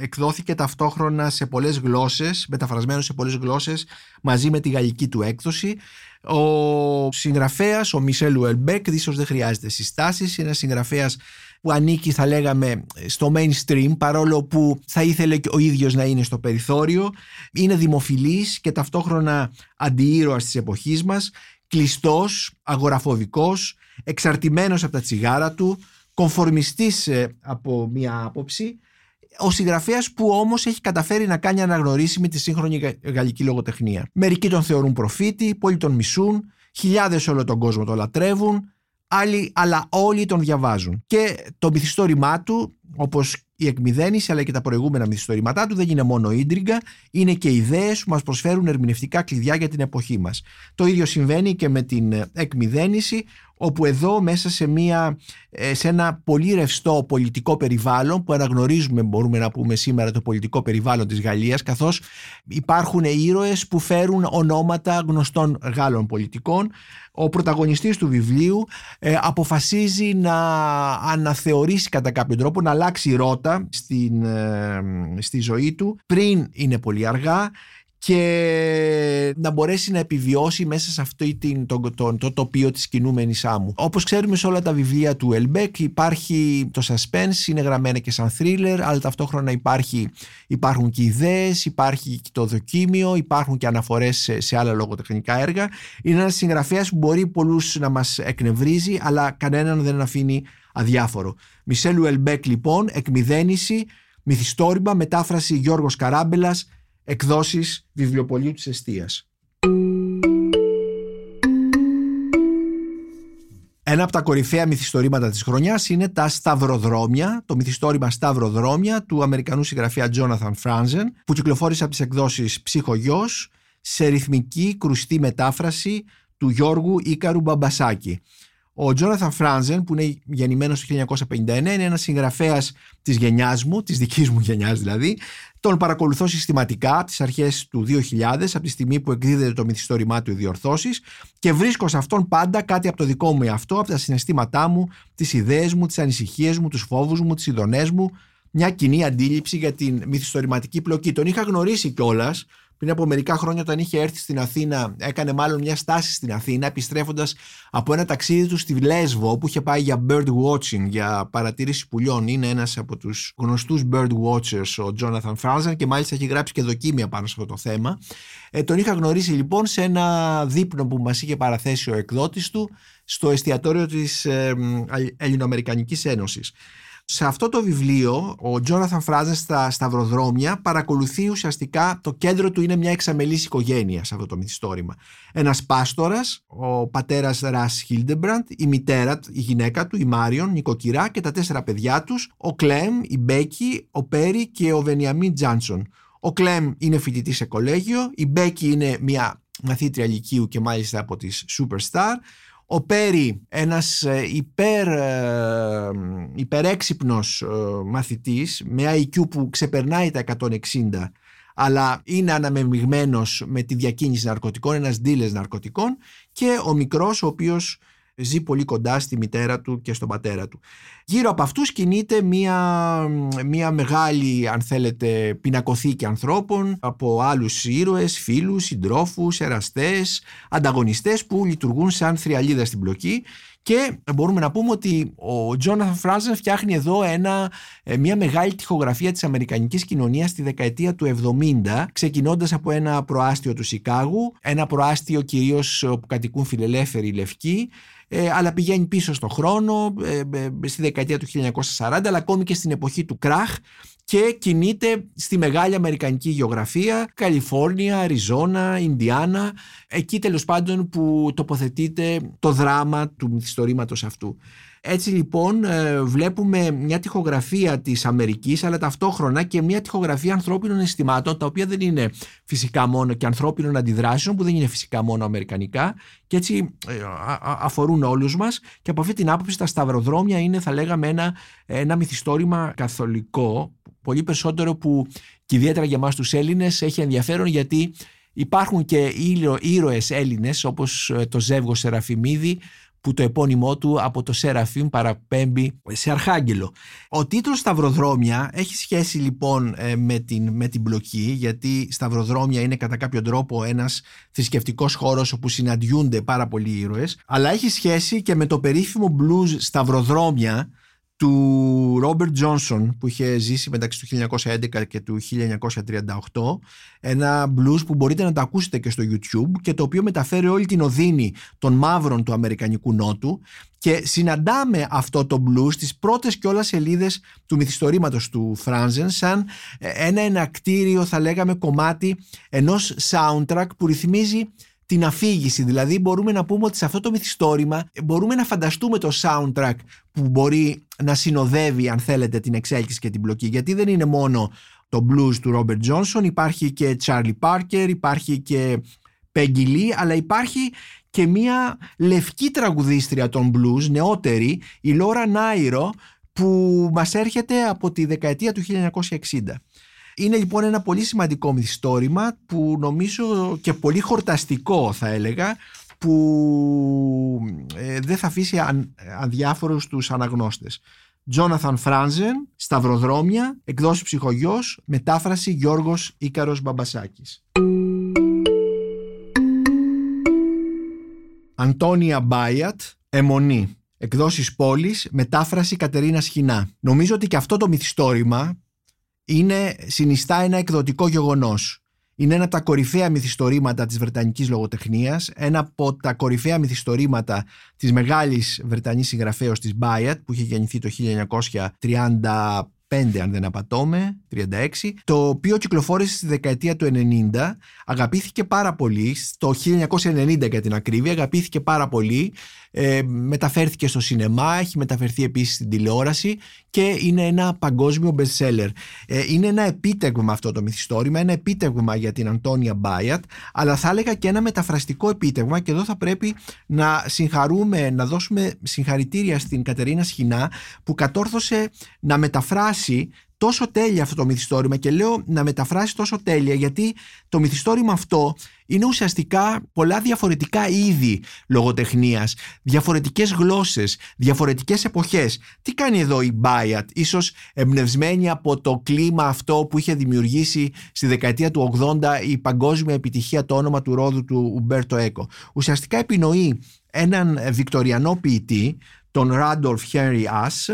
εκδόθηκε ταυτόχρονα σε πολλές γλώσσες, μεταφρασμένο σε πολλές γλώσσες μαζί με τη γαλλική του έκδοση. Ο συγγραφέας, ο Μισελ Ουελμπέκ, ίσως δεν χρειάζεται συστάσεις, είναι ένας συγγραφέας που ανήκει θα λέγαμε στο mainstream παρόλο που θα ήθελε ο ίδιος να είναι στο περιθώριο. Είναι δημοφιλής και ταυτόχρονα αντιήρωας της εποχής μας. Κλειστός, αγοραφοβικός, εξαρτημένος από τα τσιγάρα του, κομφορμιστής ε, από μία άποψη, ο συγγραφέας που όμως έχει καταφέρει να κάνει αναγνωρίσιμη τη σύγχρονη γαλλική λογοτεχνία. Μερικοί τον θεωρούν προφήτη, πολλοί τον μισούν, χιλιάδες όλο τον κόσμο τον λατρεύουν, άλλοι, αλλά όλοι τον διαβάζουν. Και το μυθιστόρημά του, όπως η εκμυδένιση αλλά και τα προηγούμενα μυθιστορήματά του δεν είναι μόνο ίντριγκα, είναι και ιδέες που μας προσφέρουν ερμηνευτικά κλειδιά για την εποχή μας. Το ίδιο συμβαίνει και με την εκμυδένιση όπου εδώ μέσα σε, μια, ε, σε ένα πολύ ρευστό πολιτικό περιβάλλον που αναγνωρίζουμε μπορούμε να πούμε σήμερα το πολιτικό περιβάλλον της Γαλλίας καθώς υπάρχουν ήρωες που φέρουν ονόματα γνωστών Γάλλων πολιτικών. Ο πρωταγωνιστής του βιβλίου ε, αποφασίζει να αναθεωρήσει κατά κάποιο τρόπο να αλλάξει ρότα στην, ε, στη ζωή του. Πριν είναι πολύ αργά και να μπορέσει να επιβιώσει μέσα σε αυτό το, το, το τοπίο της κινούμενης άμμου. Όπως ξέρουμε σε όλα τα βιβλία του Ελμπέκ υπάρχει το suspense, είναι γραμμένα και σαν thriller, αλλά ταυτόχρονα υπάρχει, υπάρχουν και ιδέες, υπάρχει και το δοκίμιο, υπάρχουν και αναφορές σε, σε άλλα λογοτεχνικά έργα. Είναι ένας συγγραφέας που μπορεί πολλούς να μας εκνευρίζει, αλλά κανέναν δεν αφήνει αδιάφορο. Μισελ Ελμπέκ λοιπόν, εκμυδένιση, μυθιστόρημα, μετάφραση Γιώργος Καράμπελας, εκδόσεις βιβλιοπολίου της Εστίας. Ένα από τα κορυφαία μυθιστορήματα της χρονιάς είναι τα Σταυροδρόμια, το μυθιστόρημα Σταυροδρόμια του Αμερικανού συγγραφέα Jonathan Franzen που κυκλοφόρησε από τις εκδόσεις Ψυχογιός σε ρυθμική κρουστή μετάφραση του Γιώργου Ίκαρου Μπαμπασάκη. Ο Τζόναθαν Φράνζεν, που είναι γεννημένος το 1959, είναι ένας συγγραφέας της γενιάς μου, της δικής μου γενιάς δηλαδή. Τον παρακολουθώ συστηματικά από τις αρχές του 2000, από τη στιγμή που εκδίδεται το μυθιστόρημά του Διορθώσεις και βρίσκω σε αυτόν πάντα κάτι από το δικό μου εαυτό, από τα συναισθήματά μου, τις ιδέες μου, τις ανησυχίες μου, τους φόβους μου, τις ειδονές μου, μια κοινή αντίληψη για την μυθιστορηματική πλοκή. Τον είχα γνωρίσει κιόλας πριν από μερικά χρόνια όταν είχε έρθει στην Αθήνα, έκανε μάλλον μια στάση στην Αθήνα, επιστρέφοντας από ένα ταξίδι του στη Λέσβο που είχε πάει για bird watching, για παρατήρηση πουλιών. Είναι ένας από τους γνωστούς bird watchers ο Jonathan Franzen και μάλιστα έχει γράψει και δοκίμια πάνω σε αυτό το θέμα. Ε, τον είχα γνωρίσει λοιπόν σε ένα δείπνο που μας είχε παραθέσει ο εκδότης του στο εστιατόριο της ε, Ελληνοαμερικανικής Ένωσης. Σε αυτό το βιβλίο, ο Τζόναθαν Φράζεν στα σταυροδρόμια παρακολουθεί ουσιαστικά το κέντρο του είναι μια εξαμελής οικογένεια σε αυτό το μυθιστόρημα. Ένας πάστορας, ο πατέρας Ρας Χίλντεμπραντ, η μητέρα, η γυναίκα του, η Μάριον, νοικοκυρά και τα τέσσερα παιδιά τους, ο Κλέμ, η Μπέκη, ο Πέρι και ο βενιαμίν Τζάντσον. Ο Κλέμ είναι φοιτητής σε κολέγιο, η Μπέκη είναι μια μαθήτρια λυκείου και μάλιστα από τις Superstar. Ο Πέρι, ένας ε, υπερ, ε, υπερέξυπνος ε, μαθητής με IQ που ξεπερνάει τα 160 αλλά είναι αναμεμειγμένος με τη διακίνηση ναρκωτικών, ένας δίλες ναρκωτικών και ο μικρός ο οποίος ζει πολύ κοντά στη μητέρα του και στον πατέρα του. Γύρω από αυτούς κινείται μια, μια μεγάλη αν θέλετε πινακοθήκη ανθρώπων από άλλους ήρωες, φίλους, συντρόφους, εραστές, ανταγωνιστές που λειτουργούν σαν θριαλίδα στην πλοκή και μπορούμε να πούμε ότι ο Τζόναθαν Φράζεν φτιάχνει εδώ ένα, ε, μια μεγάλη τυχογραφία της αμερικανικής κοινωνίας στη δεκαετία του 70, ξεκινώντας από ένα προάστιο του Σικάγου, ένα προάστιο κυρίως που κατοικούν φιλελεύθεροι λευκοί, ε, αλλά πηγαίνει πίσω στον χρόνο, ε, ε, στη δεκαετία του 1940, αλλά ακόμη και στην εποχή του κράχ και κινείται στη μεγάλη αμερικανική γεωγραφία, Καλιφόρνια, Αριζόνα, Ινδιάνα, εκεί τέλος πάντων που τοποθετείται το δράμα του μυθιστορήματος αυτού. Έτσι λοιπόν ε, βλέπουμε μια τυχογραφία της Αμερικής αλλά ταυτόχρονα και μια τυχογραφία ανθρώπινων αισθημάτων τα οποία δεν είναι φυσικά μόνο και ανθρώπινων αντιδράσεων που δεν είναι φυσικά μόνο αμερικανικά και έτσι ε, αφορούν όλους μας. Και από αυτή την άποψη τα σταυροδρόμια είναι θα λέγαμε ένα, ένα μυθιστόρημα καθολικό πολύ περισσότερο που και ιδιαίτερα για μας τους Έλληνες έχει ενδιαφέρον γιατί υπάρχουν και ήρωες Έλληνες όπως ε, το Ζεύγος Σεραφιμίδη που το επώνυμό του από το Σεραφείμ παραπέμπει σε Αρχάγγελο. Ο τίτλος Σταυροδρόμια έχει σχέση λοιπόν ε, με την, με την πλοκή γιατί Σταυροδρόμια είναι κατά κάποιο τρόπο ένας θρησκευτικός χώρος όπου συναντιούνται πάρα πολλοί ήρωες αλλά έχει σχέση και με το περίφημο blues Σταυροδρόμια του Ρόμπερτ Τζόνσον που είχε ζήσει μεταξύ του 1911 και του 1938 ένα blues που μπορείτε να το ακούσετε και στο YouTube και το οποίο μεταφέρει όλη την οδύνη των μαύρων του Αμερικανικού Νότου. Και συναντάμε αυτό το blues στις πρώτες και όλα σελίδες του μυθιστορήματος του Φράνζεν σαν ένα ενακτήριο θα λέγαμε κομμάτι ενός soundtrack που ρυθμίζει την αφήγηση. Δηλαδή μπορούμε να πούμε ότι σε αυτό το μυθιστόρημα μπορούμε να φανταστούμε το soundtrack που μπορεί να συνοδεύει αν θέλετε την εξέλιξη και την πλοκή γιατί δεν είναι μόνο το blues του Robert Johnson υπάρχει και Charlie Parker, υπάρχει και Peggy Lee αλλά υπάρχει και μια λευκή τραγουδίστρια των blues νεότερη η Λόρα Νάιρο που μας έρχεται από τη δεκαετία του 1960. Είναι λοιπόν ένα πολύ σημαντικό μυθιστόρημα που νομίζω και πολύ χορταστικό θα έλεγα που ε, δεν θα αφήσει αν, αδιάφορους τους αναγνώστες. Τζόναθαν Φράνζεν, Σταυροδρόμια, εκδόση ψυχογιός, μετάφραση Γιώργος Ίκαρος Μπαμπασάκης. Αντώνια Μπάιατ, Εμονή. Εκδόσεις Πόλης, μετάφραση Κατερίνα Σχοινά. Νομίζω ότι και αυτό το μυθιστόρημα είναι, συνιστά ένα εκδοτικό γεγονός. Είναι ένα από τα κορυφαία μυθιστορήματα της Βρετανικής λογοτεχνίας, ένα από τα κορυφαία μυθιστορήματα της μεγάλης Βρετανής συγγραφέως της Μπάιατ που είχε γεννηθεί το 1930 αν δεν απατώμε, 36, το οποίο κυκλοφόρησε στη δεκαετία του 90, αγαπήθηκε πάρα πολύ, το 1990 για την ακρίβεια, αγαπήθηκε πάρα πολύ, ε, μεταφέρθηκε στο σινεμά, έχει μεταφερθεί επίσης στην τηλεόραση και είναι ένα παγκόσμιο best seller. Ε, είναι ένα επίτευγμα αυτό το μυθιστόρημα, ένα επίτευγμα για την Αντώνια Μπάιατ, αλλά θα έλεγα και ένα μεταφραστικό επίτευγμα και εδώ θα πρέπει να συγχαρούμε, να δώσουμε συγχαρητήρια στην Κατερίνα Σχοινά που κατόρθωσε να μεταφράσει τόσο τέλεια αυτό το μυθιστόρημα και λέω να μεταφράσει τόσο τέλεια γιατί το μυθιστόρημα αυτό είναι ουσιαστικά πολλά διαφορετικά είδη λογοτεχνίας, διαφορετικές γλώσσες, διαφορετικές εποχές. Τι κάνει εδώ η Μπάιατ, ίσως εμπνευσμένη από το κλίμα αυτό που είχε δημιουργήσει στη δεκαετία του 80 η παγκόσμια επιτυχία το όνομα του ρόδου του Ουμπέρτο Έκο. Ουσιαστικά επινοεί έναν βικτοριανό ποιητή, τον Ράντολφ Χένρι Άς,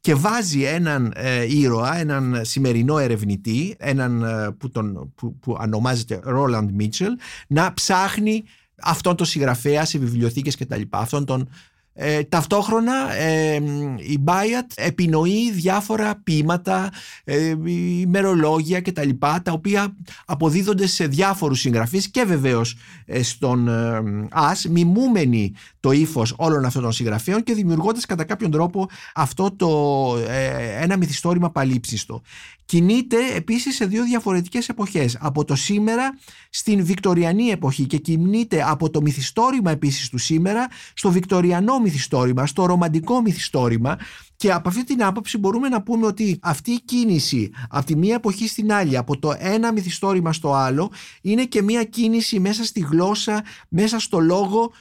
και βάζει έναν ε, ήρωα, έναν σημερινό ερευνητή, έναν ε, που, τον, που, που ονομάζεται Ρόλαντ Μίτσελ, να ψάχνει αυτόν τον συγγραφέα σε βιβλιοθήκες κτλ. Αυτόν τον ε, ταυτόχρονα ε, η Μπάιατ επινοεί διάφορα ποίηματα, ε, ημερολόγια και τα λοιπά τα οποία αποδίδονται σε διάφορους συγγραφείς και βεβαίως ε, στον ε, ΑΣ μιμούμενοι το ύφος όλων αυτών των συγγραφέων και δημιουργώντας κατά κάποιον τρόπο αυτό το ένα μυθιστόρημα παλίψιστο κινείται επίσης σε δύο διαφορετικές εποχές. Από το σήμερα στην Βικτοριανή εποχή και κινείται από το μυθιστόρημα επίσης του σήμερα στο Βικτοριανό μυθιστόρημα, στο ρομαντικό μυθιστόρημα και από αυτή την άποψη μπορούμε να πούμε ότι αυτή η κίνηση από τη μία εποχή στην άλλη, από το ένα μυθιστόρημα στο άλλο, είναι και μία κίνηση μέσα στη γλώσσα, μέσα στο λόγο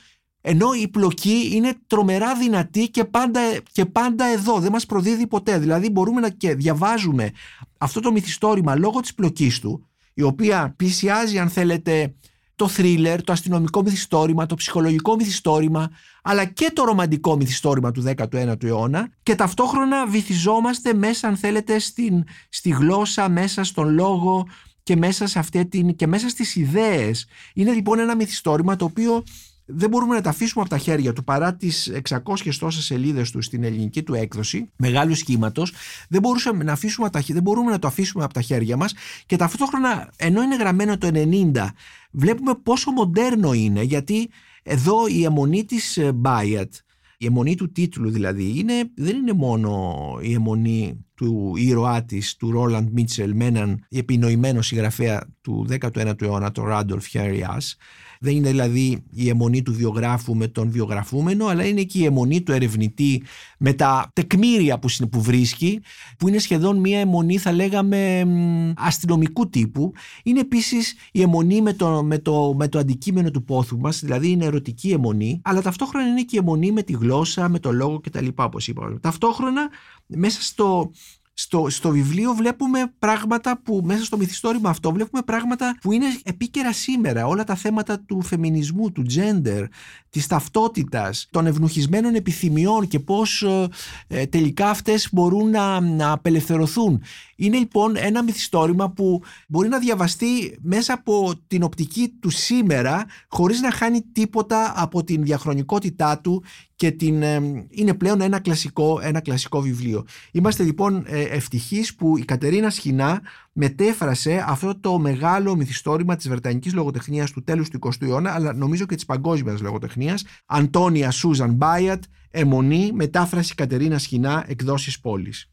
ενώ η πλοκή είναι τρομερά δυνατή και πάντα, και πάντα εδώ, δεν μας προδίδει ποτέ. Δηλαδή μπορούμε να και διαβάζουμε αυτό το μυθιστόρημα λόγω της πλοκής του, η οποία πλησιάζει αν θέλετε το θρίλερ, το αστυνομικό μυθιστόρημα, το ψυχολογικό μυθιστόρημα, αλλά και το ρομαντικό μυθιστόρημα του 19ου αιώνα και ταυτόχρονα βυθιζόμαστε μέσα αν θέλετε στην, στη γλώσσα, μέσα στον λόγο και μέσα, σε αυτή την, και μέσα στις ιδέες. Είναι λοιπόν ένα μυθιστόρημα το οποίο δεν μπορούμε να τα αφήσουμε από τα χέρια του παρά τις 600 τόσες σελίδες του στην ελληνική του έκδοση, μεγάλου σχήματος. Δεν, να δεν μπορούμε να το αφήσουμε από τα χέρια μας και ταυτόχρονα, ενώ είναι γραμμένο το 90, βλέπουμε πόσο μοντέρνο είναι, γιατί εδώ η αιμονή της Μπάιατ, η αιμονή του τίτλου δηλαδή, είναι, δεν είναι μόνο η αιμονή του ήρωά της, του Ρόλαντ Μίτσελ, με έναν επινοημένο συγγραφέα του 19ου αιώνα, τον Ράντολφ Χέρι δεν είναι δηλαδή η αιμονή του βιογράφου με τον βιογραφούμενο, αλλά είναι και η αιμονή του ερευνητή με τα τεκμήρια που, που βρίσκει, που είναι σχεδόν μια αιμονή θα λέγαμε αστυνομικού τύπου. Είναι επίσης η αιμονή με το, με το, με το αντικείμενο του πόθου μας, δηλαδή είναι ερωτική αιμονή, αλλά ταυτόχρονα είναι και η αιμονή με τη γλώσσα, με το λόγο κτλ. Όπως είπα. Ταυτόχρονα μέσα στο, στο, στο βιβλίο βλέπουμε πράγματα που μέσα στο μυθιστόρημα αυτό βλέπουμε πράγματα που είναι επίκαιρα σήμερα. Όλα τα θέματα του φεμινισμού, του gender, της ταυτότητας, των ευνουχισμένων επιθυμιών και πώς ε, ε, τελικά αυτές μπορούν να, να απελευθερωθούν. Είναι λοιπόν ένα μυθιστόρημα που μπορεί να διαβαστεί μέσα από την οπτική του σήμερα χωρίς να χάνει τίποτα από την διαχρονικότητά του και την, ε, είναι πλέον ένα κλασικό, ένα κλασικό βιβλίο. Είμαστε λοιπόν ε, ευτυχείς που η Κατερίνα Σχοινά μετέφρασε αυτό το μεγάλο μυθιστόρημα της Βρετανικής λογοτεχνίας του τέλους του 20ου αιώνα αλλά νομίζω και της παγκόσμιας λογοτεχνίας Αντώνια Σούζαν Μπάιατ, Εμονή, μετάφραση Κατερίνα Σχοινά, εκδόσεις πόλης.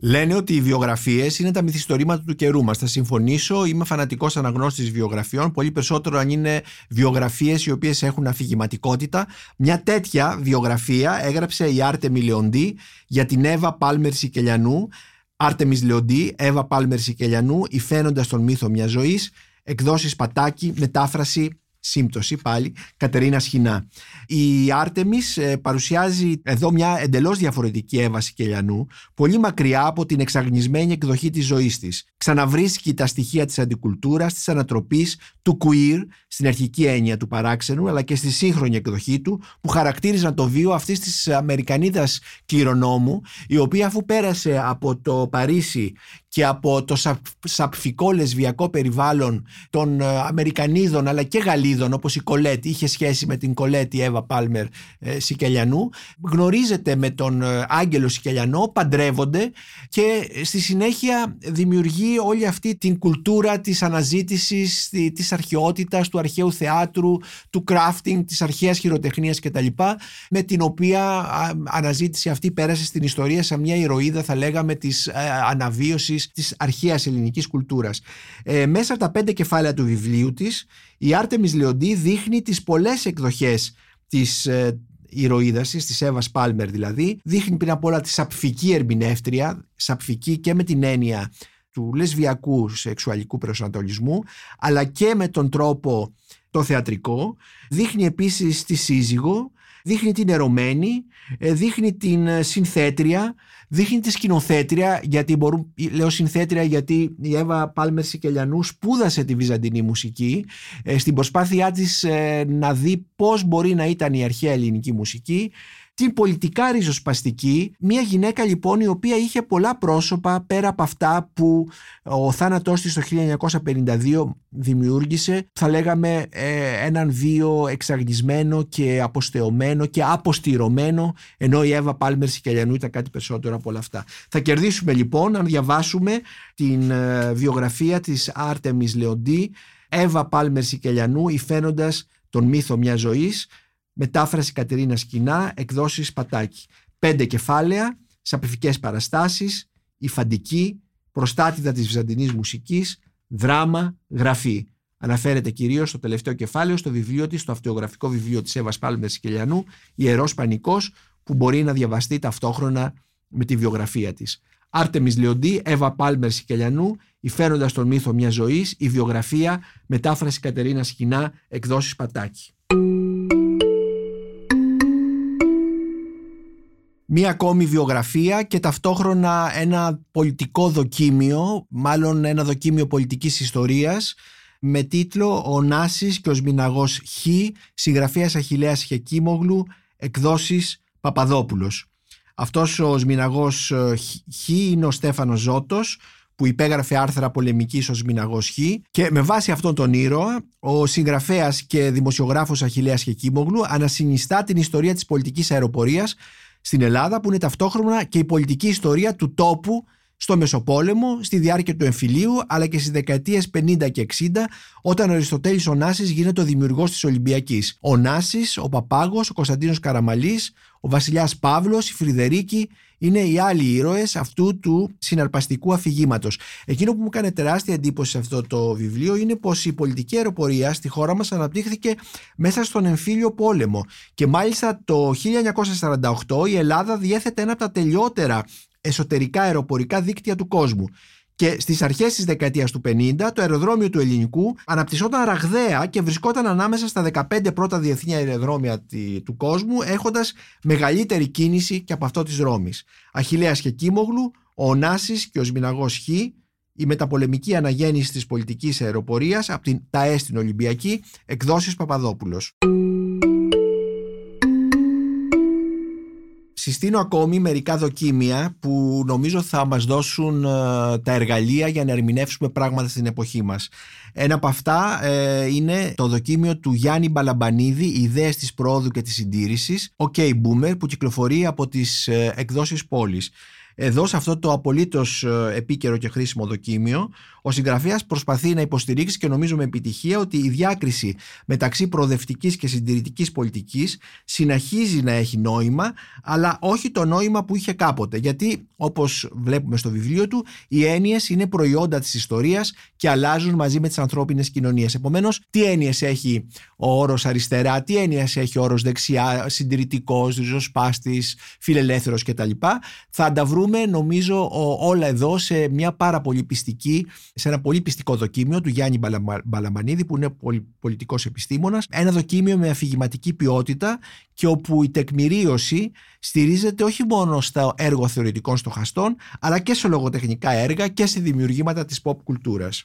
Λένε ότι οι βιογραφίες είναι τα μυθιστορήματα του καιρού μας. Θα συμφωνήσω, είμαι φανατικός αναγνώστης βιογραφιών, πολύ περισσότερο αν είναι βιογραφίες οι οποίες έχουν αφηγηματικότητα. Μια τέτοια βιογραφία έγραψε η Άρτεμι Λεοντή για την Εύα Πάλμερ Σικελιανού. Άρτεμι Λεοντή, Εύα Πάλμερ Σικελιανού, υφαίνοντας τον μύθο μιας ζωής, εκδόσεις Πατάκη, μετάφραση σύμπτωση πάλι, Κατερίνα Σχοινά. Η Άρτεμις ε, παρουσιάζει εδώ μια εντελώς διαφορετική έβαση Κελιανού, πολύ μακριά από την εξαγνισμένη εκδοχή της ζωής της. Ξαναβρίσκει τα στοιχεία της αντικουλτούρας, της ανατροπής, του queer, στην αρχική έννοια του παράξενου, αλλά και στη σύγχρονη εκδοχή του, που χαρακτήριζαν το βίο αυτής της Αμερικανίδας κληρονόμου, η οποία αφού πέρασε από το Παρίσι και από το σαπφικό λεσβιακό περιβάλλον των ε, Αμερικανίδων αλλά και Γαλλίδων όπως η Κολέτη είχε σχέση με την Κολέτη Εύα Πάλμερ ε, Σικελιανού γνωρίζεται με τον ε, Άγγελο Σικελιανό παντρεύονται και στη συνέχεια δημιουργεί όλη αυτή την κουλτούρα της αναζήτησης της αρχαιότητας, του αρχαίου θεάτρου, του crafting, της αρχαίας χειροτεχνίας κτλ με την οποία αναζήτηση αυτή πέρασε στην ιστορία σαν μια ηρωίδα θα λέγαμε της αναβίωσης της αρχαίας ελληνικής κουλτούρας. Ε, μέσα από τα πέντε κεφάλαια του βιβλίου της, η Άρτεμις Λεοντή δείχνει τις πολλές εκδοχές της ε, ηρωίδας της, της Εύας Πάλμερ δηλαδή. Δείχνει πριν απ' όλα τη σαπφική ερμηνεύτρια, σαπφική και με την έννοια του λεσβιακού σεξουαλικού προσανατολισμού, αλλά και με τον τρόπο το θεατρικό. Δείχνει επίσης τη σύζυγο, δείχνει την ερωμένη, ε, δείχνει την ε, συνθέτρια, δείχνει τη σκηνοθέτρια, γιατί μπορούν, λέω συνθέτρια γιατί η Εύα Πάλμερ Σικελιανού σπούδασε τη βυζαντινή μουσική ε, στην προσπάθειά της να δει πώς μπορεί να ήταν η αρχαία ελληνική μουσική την πολιτικά ριζοσπαστική, μια γυναίκα λοιπόν η οποία είχε πολλά πρόσωπα πέρα από αυτά που ο θάνατός της το 1952 δημιούργησε, θα λέγαμε ε, έναν βίο εξαγνισμένο και αποστεωμένο και αποστηρωμένο, ενώ η Εύα Πάλμερ Σικελιανού ήταν κάτι περισσότερο από όλα αυτά. Θα κερδίσουμε λοιπόν αν διαβάσουμε την ε, βιογραφία της Άρτεμις Λεοντή, Εύα Πάλμερ Σικελιανού, υφαίνοντας τον μύθο μιας ζωής, Μετάφραση Κατερίνα Σκηνά, εκδόσεις Πατάκη. Πέντε κεφάλαια, σαπεφικές παραστάσεις, η φαντική, προστάτηδα της βυζαντινής μουσικής, δράμα, γραφή. Αναφέρεται κυρίως στο τελευταίο κεφάλαιο στο βιβλίο της, στο αυτογραφικό βιβλίο της Εύας Πάλμερς Σικελιανού, Ιερός Πανικός, που μπορεί να διαβαστεί ταυτόχρονα με τη βιογραφία της. Άρτεμις Λεοντή, Εύα Πάλμερς Σικελιανού, υφέροντα τον μύθο μιας ζωής, η βιογραφία, μετάφραση Κατερίνα Σκηνά, εκδόσεις Πατάκη. Μία ακόμη βιογραφία και ταυτόχρονα ένα πολιτικό δοκίμιο, μάλλον ένα δοκίμιο πολιτικής ιστορίας με τίτλο «Ο Νάσης και ο Σμιναγός Χ», συγγραφέας Αχιλέας Χεκίμογλου, εκδόσεις Παπαδόπουλος. Αυτός ο Σμιναγός ε, Χ είναι ο Στέφανος Ζώτος, που υπέγραφε άρθρα πολεμικής ως Μιναγός Χ και με βάση αυτόν τον ήρωα ο συγγραφέας και δημοσιογράφος Αχιλέας Χεκίμογλου ανασυνιστά την ιστορία της πολιτικής αεροπορίας στην Ελλάδα που είναι ταυτόχρονα και η πολιτική ιστορία του τόπου στο Μεσοπόλεμο, στη διάρκεια του εμφυλίου αλλά και στις δεκαετίες 50 και 60 όταν ο Αριστοτέλης ο Νάσης γίνεται ο δημιουργός της Ολυμπιακής. Ο Νάσης, ο Παπάγος, ο Κωνσταντίνος Καραμαλής, ο βασιλιάς Παύλος, η Φρυδερίκη είναι οι άλλοι ήρωες αυτού του συναρπαστικού αφηγήματος. Εκείνο που μου έκανε τεράστια εντύπωση σε αυτό το βιβλίο είναι πως η πολιτική αεροπορία στη χώρα μας αναπτύχθηκε μέσα στον εμφύλιο πόλεμο και μάλιστα το 1948 η Ελλάδα διέθετε ένα από τα τελειότερα εσωτερικά αεροπορικά δίκτυα του κόσμου. Και στις αρχές της δεκαετίας του 50, το αεροδρόμιο του Ελληνικού αναπτυσσόταν ραγδαία και βρισκόταν ανάμεσα στα 15 πρώτα διεθνή αεροδρόμια του κόσμου, έχοντας μεγαλύτερη κίνηση και από αυτό της Ρώμης. Αχηλέα και Κίμογλου, ο Νάση και ο Σμιναγός Χ, η μεταπολεμική αναγέννηση της πολιτικής αεροπορίας από την ΤΑΕ στην Ολυμπιακή, εκδόσεις Παπαδόπουλος. Συστήνω ακόμη μερικά δοκίμια που νομίζω θα μας δώσουν ε, τα εργαλεία για να ερμηνεύσουμε πράγματα στην εποχή μας. Ένα από αυτά ε, είναι το δοκίμιο του Γιάννη Μπαλαμπανίδη «Ιδέες της πρόοδου και της συντήρησης» OK Boomer που κυκλοφορεί από τις ε, εκδόσεις πόλης. Εδώ, σε αυτό το απολύτως ε, επίκαιρο και χρήσιμο δοκίμιο, ο συγγραφέας προσπαθεί να υποστηρίξει και νομίζω με επιτυχία ότι η διάκριση μεταξύ προοδευτικής και συντηρητικής πολιτικής συνεχίζει να έχει νόημα, αλλά όχι το νόημα που είχε κάποτε. Γιατί, όπως βλέπουμε στο βιβλίο του, οι έννοιες είναι προϊόντα της ιστορίας και αλλάζουν μαζί με τις ανθρώπινες κοινωνίες. Επομένως, τι έννοιες έχει ο όρος αριστερά, τι έννοιες έχει ο όρος δεξιά, συντηρητικός, ριζοσπάστης, φιλελεύθερος κτλ. Θα τα βρούμε βρούμε νομίζω όλα εδώ σε μια πάρα πολύ πιστική, σε ένα πολύ πιστικό δοκίμιο του Γιάννη Μπαλαμανίδη που είναι πολιτικός επιστήμονας. Ένα δοκίμιο με αφηγηματική ποιότητα και όπου η τεκμηρίωση στηρίζεται όχι μόνο στα έργο θεωρητικών στοχαστών αλλά και σε λογοτεχνικά έργα και σε δημιουργήματα της pop κουλτούρας.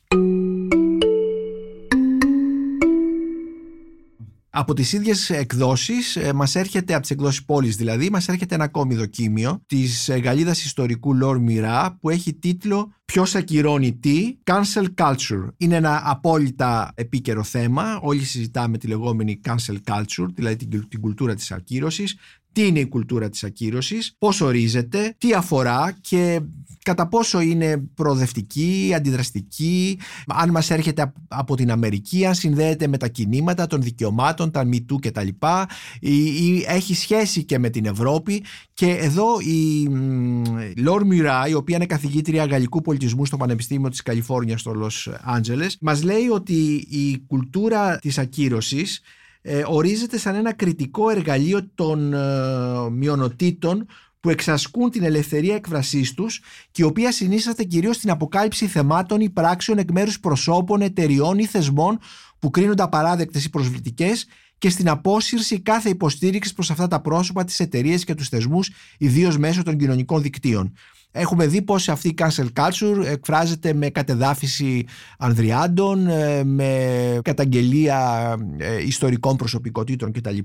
Από τις ίδιες εκδόσεις ε, μας έρχεται, από τις εκδόσεις πόλης δηλαδή, μας έρχεται ένα ακόμη δοκίμιο της ε, γαλίδας ιστορικού Λόρ Μιρά που έχει τίτλο «Ποιος ακυρώνει τι, cancel culture». Είναι ένα απόλυτα επίκαιρο θέμα, όλοι συζητάμε τη λεγόμενη cancel culture, δηλαδή την, την κουλτούρα της ακύρωσης, τι είναι η κουλτούρα της ακύρωσης, πώς ορίζεται, τι αφορά και κατά πόσο είναι προοδευτική, αντιδραστική, αν μας έρχεται από την Αμερική, αν συνδέεται με τα κινήματα των δικαιωμάτων, τα MeToo και τα λοιπά, ή, έχει σχέση και με την Ευρώπη. Και εδώ η Λόρ Μιρά, η οποία είναι καθηγήτρια γαλλικού πολιτισμού στο Πανεπιστήμιο της Καλιφόρνιας στο Λος Άντζελες, μας λέει ότι η κουλτούρα της ακύρωσης ε, ορίζεται σαν ένα κριτικό εργαλείο των ε, μειονοτήτων που εξασκούν την ελευθερία εκφρασής τους και η οποία συνίσταται κυρίως στην αποκάλυψη θεμάτων ή πράξεων εκ μέρους προσώπων, εταιριών ή θεσμών που κρίνονται απαράδεκτες ή προσβλητικές και στην απόσυρση κάθε υποστήριξη προς αυτά τα πρόσωπα, τις εταιρείες και τους θεσμούς, ιδίως μέσω των κοινωνικών δικτύων. Έχουμε δει πως αυτή η cancel culture εκφράζεται με κατεδάφιση ανδριάντων, ε, με καταγγελία ε, ιστορικών προσωπικότητων κτλ.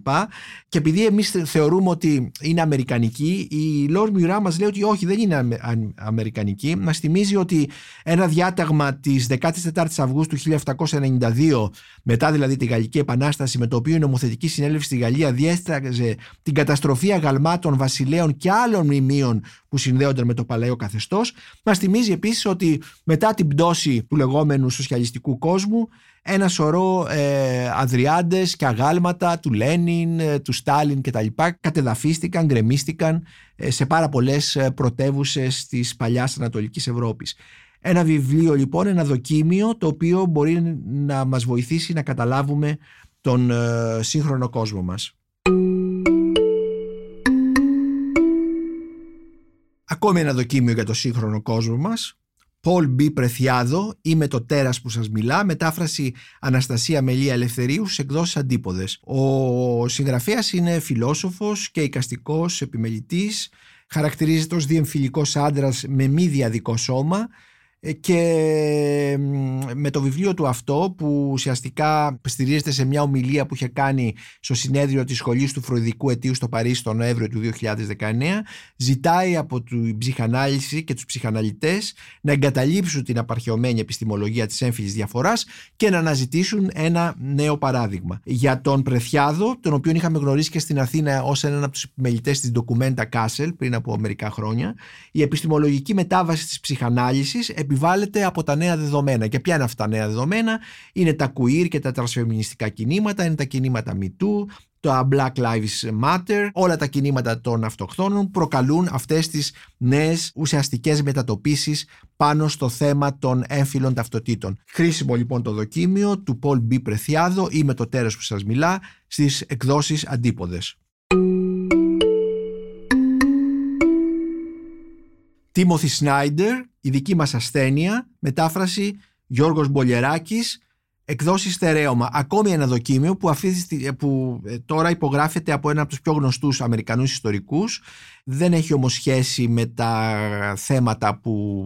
Και επειδή εμείς θεωρούμε ότι είναι αμερικανική, η Λόρ Μιουρά μας λέει ότι όχι δεν είναι αμερικανική. Μας θυμίζει ότι ένα διάταγμα της 14 Αυγούστου 1792, μετά δηλαδή τη Γαλλική Επανάσταση, με το οποίο η νομοθετική συνέλευση στη Γαλλία διέστραγε την καταστροφή αγαλμάτων βασιλέων και άλλων μνημείων που συνδέονται με το παλαιό καθεστώς. Μας θυμίζει επίσης ότι μετά την πτώση του λεγόμενου σοσιαλιστικού κόσμου, ένα σωρό ε, αδριάντες και αγάλματα του Λένιν, ε, του Στάλιν κτλ. κατεδαφίστηκαν, γκρεμίστηκαν ε, σε πάρα πολλές ε, πρωτεύουσες της παλιάς Ανατολικής Ευρώπης. Ένα βιβλίο λοιπόν, ένα δοκίμιο το οποίο μπορεί να μας βοηθήσει να καταλάβουμε τον σύγχρονο κόσμο μας. Ακόμη ένα δοκίμιο για το σύγχρονο κόσμο μας. Πολ Μπι Πρεθιάδο «Είμαι το τέρας που σας μιλά» μετάφραση Αναστασία Μελία Ελευθερίου σε εκδόσεις αντίποδες. Ο συγγραφέας είναι φιλόσοφος και οικαστικός επιμελητής, χαρακτηρίζεται ως διεμφυλικός άντρας με μη διαδικό σώμα, ε, και με το βιβλίο του αυτό που ουσιαστικά στηρίζεται σε μια ομιλία που είχε κάνει στο συνέδριο της Σχολής του Φροηδικού Αιτίου στο Παρίσι τον Νοέμβριο του 2019 ζητάει από την ψυχανάλυση και τους ψυχαναλυτές να εγκαταλείψουν την απαρχαιωμένη επιστημολογία της έμφυλης διαφοράς και να αναζητήσουν ένα νέο παράδειγμα. Για τον Πρεθιάδο, τον οποίο είχαμε γνωρίσει και στην Αθήνα ως έναν από τους επιμελητές της Documenta Castle πριν από μερικά χρόνια, η επιστημολογική μετάβαση της ψυχανάλυσης επιβάλλεται από τα νέα δεδομένα. Και ποια είναι αυτά τα νέα δεδομένα, είναι τα queer και τα τρασφεμινιστικά κινήματα, είναι τα κινήματα MeToo, το Black Lives Matter, όλα τα κινήματα των αυτοχθόνων προκαλούν αυτές τις νέες ουσιαστικές μετατοπίσεις πάνω στο θέμα των έμφυλων ταυτοτήτων. Χρήσιμο λοιπόν το δοκίμιο του Paul B. Πρεθιάδο ή με το τέρος που σας μιλά στις εκδόσεις αντίποδες. Τίμωθη Σνάιντερ, η δική μας ασθένεια, μετάφραση Γιώργος Μπολιεράκης, εκδόσει στερέωμα. Ακόμη ένα δοκίμιο που, που ε, τώρα υπογράφεται από ένα από τους πιο γνωστούς Αμερικανούς ιστορικούς. Δεν έχει όμως σχέση με τα θέματα που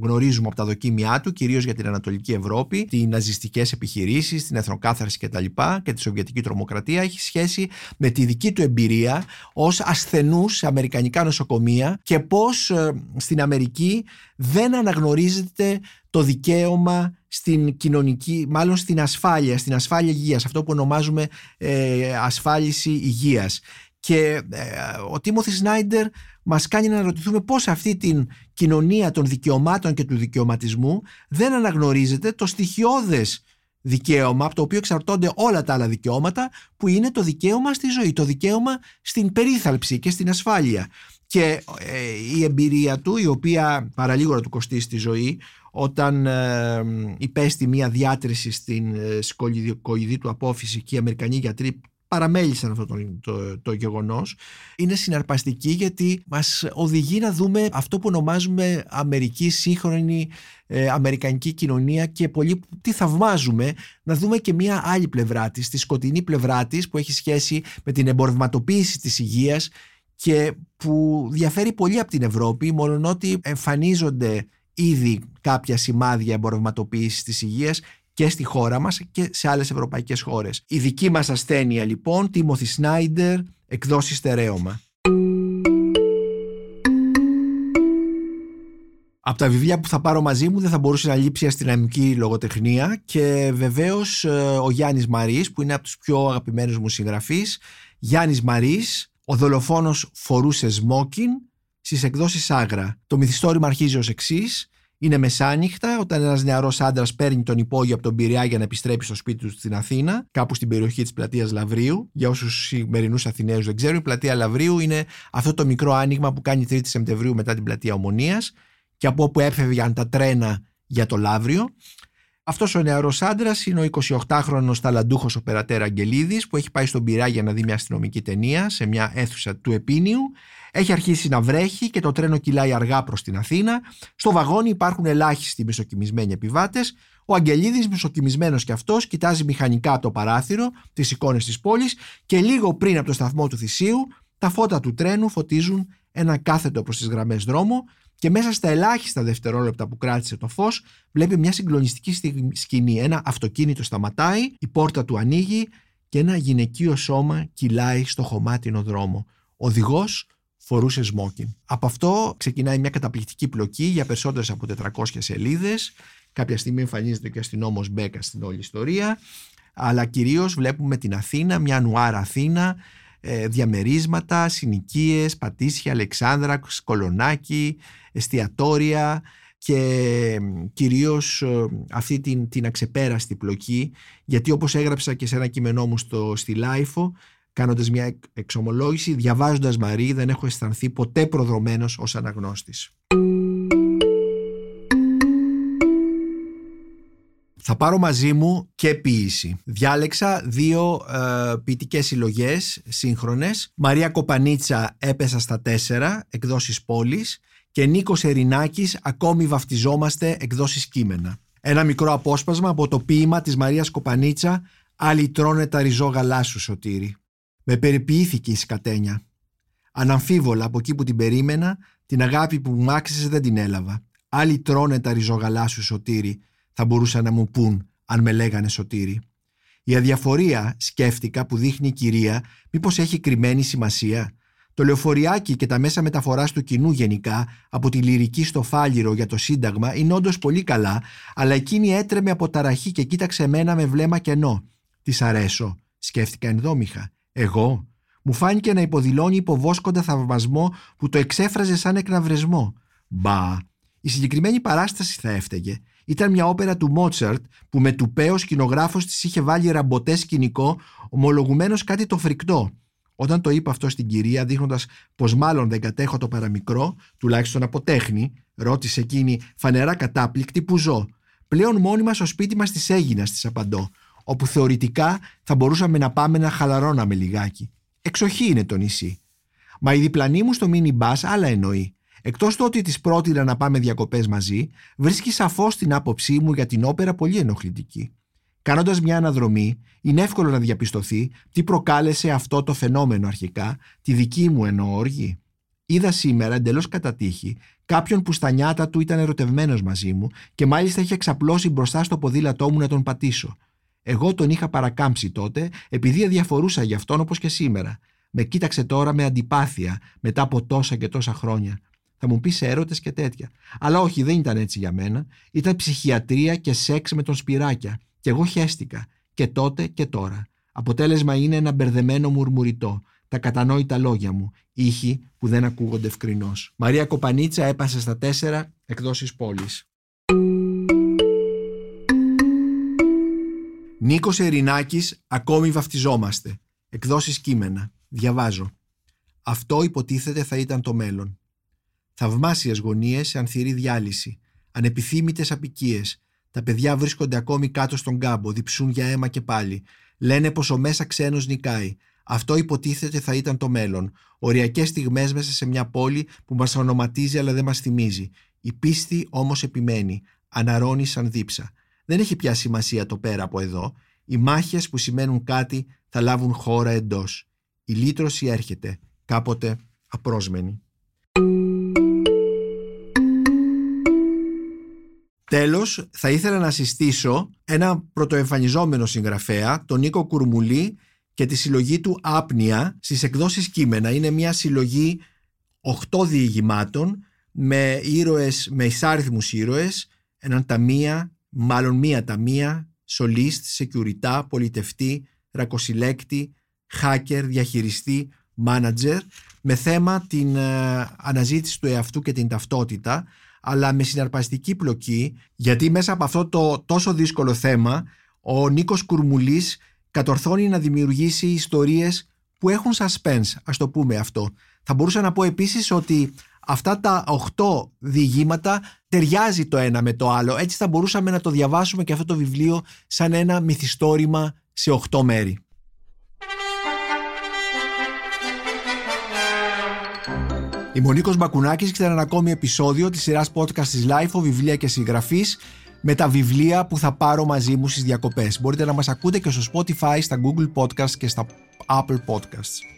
γνωρίζουμε από τα δοκίμια του, κυρίως για την Ανατολική Ευρώπη, τι ναζιστικές επιχειρήσεις, την εθνοκάθαρση κτλ. Και, και τη Σοβιετική τρομοκρατία. Έχει σχέση με τη δική του εμπειρία ως ασθενούς σε αμερικανικά νοσοκομεία και πώς ε, στην Αμερική δεν αναγνωρίζεται το δικαίωμα στην κοινωνική, μάλλον στην ασφάλεια, στην ασφάλεια υγείας, αυτό που ονομάζουμε ε, ασφάλιση υγείας. Και ε, ο Τίμωθη Σνάιντερ μας κάνει να ρωτηθούμε πώς αυτή την κοινωνία των δικαιωμάτων και του δικαιωματισμού δεν αναγνωρίζεται το στοιχειώδες δικαίωμα από το οποίο εξαρτώνται όλα τα άλλα δικαιώματα που είναι το δικαίωμα στη ζωή, το δικαίωμα στην περίθαλψη και στην ασφάλεια. Και ε, η εμπειρία του, η οποία παραλίγο του κοστίσει τη ζωή, όταν ε, υπέστη μία διάτρηση στην ε, σκολιδή του απόφυση και οι Αμερικανοί γιατροί παραμέλησαν αυτό το, το, το γεγονός. Είναι συναρπαστική γιατί μας οδηγεί να δούμε αυτό που ονομάζουμε Αμερική σύγχρονη ε, Αμερικανική κοινωνία και πολύ τι θαυμάζουμε να δούμε και μια άλλη πλευρά της, τη σκοτεινή πλευρά της που έχει σχέση με την εμπορευματοποίηση της υγείας και που διαφέρει πολύ από την Ευρώπη μόνο ότι εμφανίζονται ήδη κάποια σημάδια εμπορευματοποίησης της υγείας και στη χώρα μας και σε άλλες ευρωπαϊκές χώρες. Η δική μας ασθένεια λοιπόν, Τίμωθη Σνάιντερ, εκδόσεις στερέωμα. Από τα βιβλία που θα πάρω μαζί μου δεν θα μπορούσε να λείψει η αστυνομική λογοτεχνία και βεβαίως ε, ο Γιάννης Μαρής που είναι από τους πιο αγαπημένους μου συγγραφείς. Γιάννης Μαρής, ο δολοφόνος φορούσε σμόκιν στις εκδόσεις Άγρα. Το μυθιστόρημα αρχίζει ως εξής είναι μεσάνυχτα όταν ένας νεαρός άντρας παίρνει τον υπόγειο από τον Πειραιά για να επιστρέψει στο σπίτι του στην Αθήνα, κάπου στην περιοχή της πλατείας Λαβρίου. Για όσους σημερινούς Αθηναίους δεν ξέρουν, η πλατεία Λαβρίου είναι αυτό το μικρό άνοιγμα που κάνει 3η Σεπτεμβρίου μετά την πλατεία Ομονίας και από όπου έφευγαν τα τρένα για το Λαύριο. Αυτός ο νεαρός άντρας είναι ο 28χρονο ταλαντούχος ο Περατέρα Αγγελίδης που έχει πάει στον Πειρά για να δει μια αστυνομική ταινία σε μια αίθουσα του Επίνιου. Έχει αρχίσει να βρέχει και το τρένο κυλάει αργά προς την Αθήνα. Στο βαγόνι υπάρχουν ελάχιστοι μισοκιμισμένοι επιβάτες. Ο Αγγελίδης, μισοκιμισμένος κι αυτός, κοιτάζει μηχανικά από το παράθυρο τις εικόνες της πόλης και λίγο πριν από το σταθμό του Θησίου, τα φώτα του τρένου φωτίζουν ένα κάθετο προς τις γραμμές δρόμο και μέσα στα ελάχιστα δευτερόλεπτα που κράτησε το φως βλέπει μια συγκλονιστική σκηνή. Ένα αυτοκίνητο σταματάει, η πόρτα του ανοίγει και ένα γυναικείο σώμα κυλάει στο χωμάτινο δρόμο. Ο οδηγός φορούσε σμόκιν. Από αυτό ξεκινάει μια καταπληκτική πλοκή για περισσότερες από 400 σελίδες. Κάποια στιγμή εμφανίζεται και αστυνόμος Μπέκα στην όλη ιστορία. Αλλά κυρίως βλέπουμε την Αθήνα, μια νουάρα Αθήνα, ε, διαμερίσματα, συνοικίες, Πατήσια, Αλεξάνδρα, Κολονάκι, εστιατόρια και κυρίως ε, αυτή την, την αξεπέραστη πλοκή γιατί όπως έγραψα και σε ένα κείμενό μου στο, στη Lifo κάνοντας μια εξομολόγηση διαβάζοντας Μαρίας δεν έχω αισθανθεί ποτέ προδομένος ως αναγνώστης. Θα πάρω μαζί μου και ποίηση. Διάλεξα δύο ε, ποιητικές συλλογές σύγχρονες. Μαρία Κοπανίτσα έπεσα στα τέσσερα, εκδόσεις Πόλις και Νίκος Ερινάκης ακόμη βαφτιζόμαστε εκδόσεις κείμενα. Ένα μικρό απόσπασμα από το ποίημα της Μαρίας Κοπανίτσα «Άλλοι τρώνε τα ριζόγαλά σου, Σωτήρη». Με περιποιήθηκε η σκατένια. Αναμφίβολα από εκεί που την περίμενα, την αγάπη που μου άξιζε δεν την έλαβα. Άλλοι τρώνε τα ριζόγαλά σου, Σωτήρη, θα μπορούσαν να μου πούν αν με λέγανε Σωτήρη. Η αδιαφορία, σκέφτηκα, που δείχνει η κυρία, μήπως έχει κρυμμένη σημασία. Το λεωφοριάκι και τα μέσα μεταφοράς του κοινού γενικά, από τη λυρική στο φάλιρο για το Σύνταγμα, είναι όντως πολύ καλά, αλλά εκείνη έτρεμε από ταραχή και κοίταξε μένα με βλέμμα κενό. Της αρέσω, σκέφτηκα ενδόμηχα. Εγώ; Μου φάνηκε να υποδηλώνει υποβόσκοντα θαυμασμό που το εξέφραζε σαν εκναυρισμό. Μπα, η συγκεκριμένη παράσταση θα έφταιγε. Ήταν μια όπερα του Μότσαρτ που με τουπέ ο σκηνογράφος της είχε βάλει ραμποτέ σκηνικό, ομολογουμένως κάτι το φρικτό. Όταν το είπα αυτό στην κυρία, δείχνοντας πως μάλλον δεν κατέχω το παραμικρό, τουλάχιστον από τέχνη, ρώτησε εκείνη φανερά κατάπληκτη που ζω; Πλέον μόνιμα στο σπίτι μας της έγινας, της απαντώ, όπου θεωρητικά θα μπορούσαμε να πάμε να χαλαρώναμε λιγάκι. Εξοχή είναι το νησί. Μα η διπλανή μου στο μίνι μπα άλλα εννοεί. Εκτός του ότι της πρότεινα να πάμε διακοπές μαζί, βρίσκει σαφώς την άποψή μου για την όπερα πολύ ενοχλητική. Κάνοντας μια αναδρομή, είναι εύκολο να διαπιστωθεί τι προκάλεσε αυτό το φαινόμενο αρχικά, τη δική μου εννοώ οργή. Είδα σήμερα εντελώς κατά τύχη κάποιον που στα νιάτα του ήταν ερωτευμένος μαζί μου και μάλιστα είχε εξαπλώσει μπροστά στο ποδήλατό μου να τον πατήσω. Εγώ τον είχα παρακάμψει τότε επειδή αδιαφορούσα γι' αυτόν όπως και σήμερα. Με κοίταξε τώρα με αντιπάθεια μετά από τόσα και τόσα χρόνια. Θα μου πεις έρωτες και τέτοια. Αλλά όχι, δεν ήταν έτσι για μένα. Ήταν ψυχιατρία και σεξ με τον σπυράκια. Και εγώ χέστηκα. Και τότε και τώρα. Αποτέλεσμα είναι ένα μπερδεμένο μουρμουριτό. Τα κατανόητα λόγια μου. Ήχοι που δεν ακούγονται ευκρινώς. Μαρία Κοπανίτσα έπασε στα τέσσερα εκδόσεις πόλης. Νίκος Ερινάκης, ακόμη βαφτιζόμαστε. Εκδόσεις κείμενα. Διαβάζω. Αυτό υποτίθεται θα ήταν το μέλλον. Θαυμάσιες γωνίες σε ανθυρή διάλυση. Ανεπιθύμητες απικίες. Τα παιδιά βρίσκονται ακόμη κάτω στον κάμπο, διψούν για αίμα και πάλι. Λένε πως ο μέσα ξένος νικάει. Αυτό υποτίθεται θα ήταν το μέλλον. Οριακές στιγμές μέσα σε μια πόλη που μας ονοματίζει αλλά δεν μας θυμίζει. Η πίστη όμως επιμένει. Αναρώνει σαν δίψα. Δεν έχει πια σημασία το πέρα από εδώ. Οι μάχες που σημαίνουν κάτι θα λάβουν χώρα εντός. Η λύτρωση έρχεται, κάποτε απρόσμενη. Τέλος, θα ήθελα να συστήσω ένα πρωτοεμφανιζόμενο συγγραφέα, τον Νίκο Κουρμουλή και τη συλλογή του Άπνια στις εκδόσεις κείμενα. Είναι μια συλλογή οχτώ διηγημάτων με ήρωες, με εισάριθμους ήρωες, έναν ταμεία, μάλλον μία ταμεία, σολίστ, σεκιουριτά, πολιτευτή, ρακοσυλέκτη, hacker, διαχειριστή, manager, με θέμα την ε, αναζήτηση του εαυτού και την ταυτότητα, αλλά με συναρπαστική πλοκή, γιατί μέσα από αυτό το τόσο δύσκολο θέμα, ο Νίκος Κουρμουλής κατορθώνει να δημιουργήσει ιστορίες που έχουν suspense, ας το πούμε αυτό. Θα μπορούσα να πω επίσης ότι αυτά τα οχτώ διηγήματα ταιριάζει το ένα με το άλλο. Έτσι θα μπορούσαμε να το διαβάσουμε και αυτό το βιβλίο σαν ένα μυθιστόρημα σε οχτώ μέρη. Είμαι ο Νίκος Μπακουνάκης και ένα ακόμη επεισόδιο της σειράς podcast της LIFO, βιβλία και συγγραφής με τα βιβλία που θα πάρω μαζί μου στις διακοπές. Μπορείτε να μας ακούτε και στο Spotify, στα Google Podcasts και στα Apple Podcasts.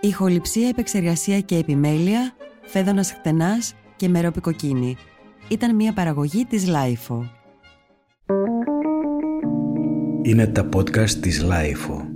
Ηχοληψία, επεξεργασία και επιμέλεια, φέδωνας χτενάς και μερόπικοκίνη. Ήταν μια παραγωγή της LIFO. Είναι τα podcast της LIFO.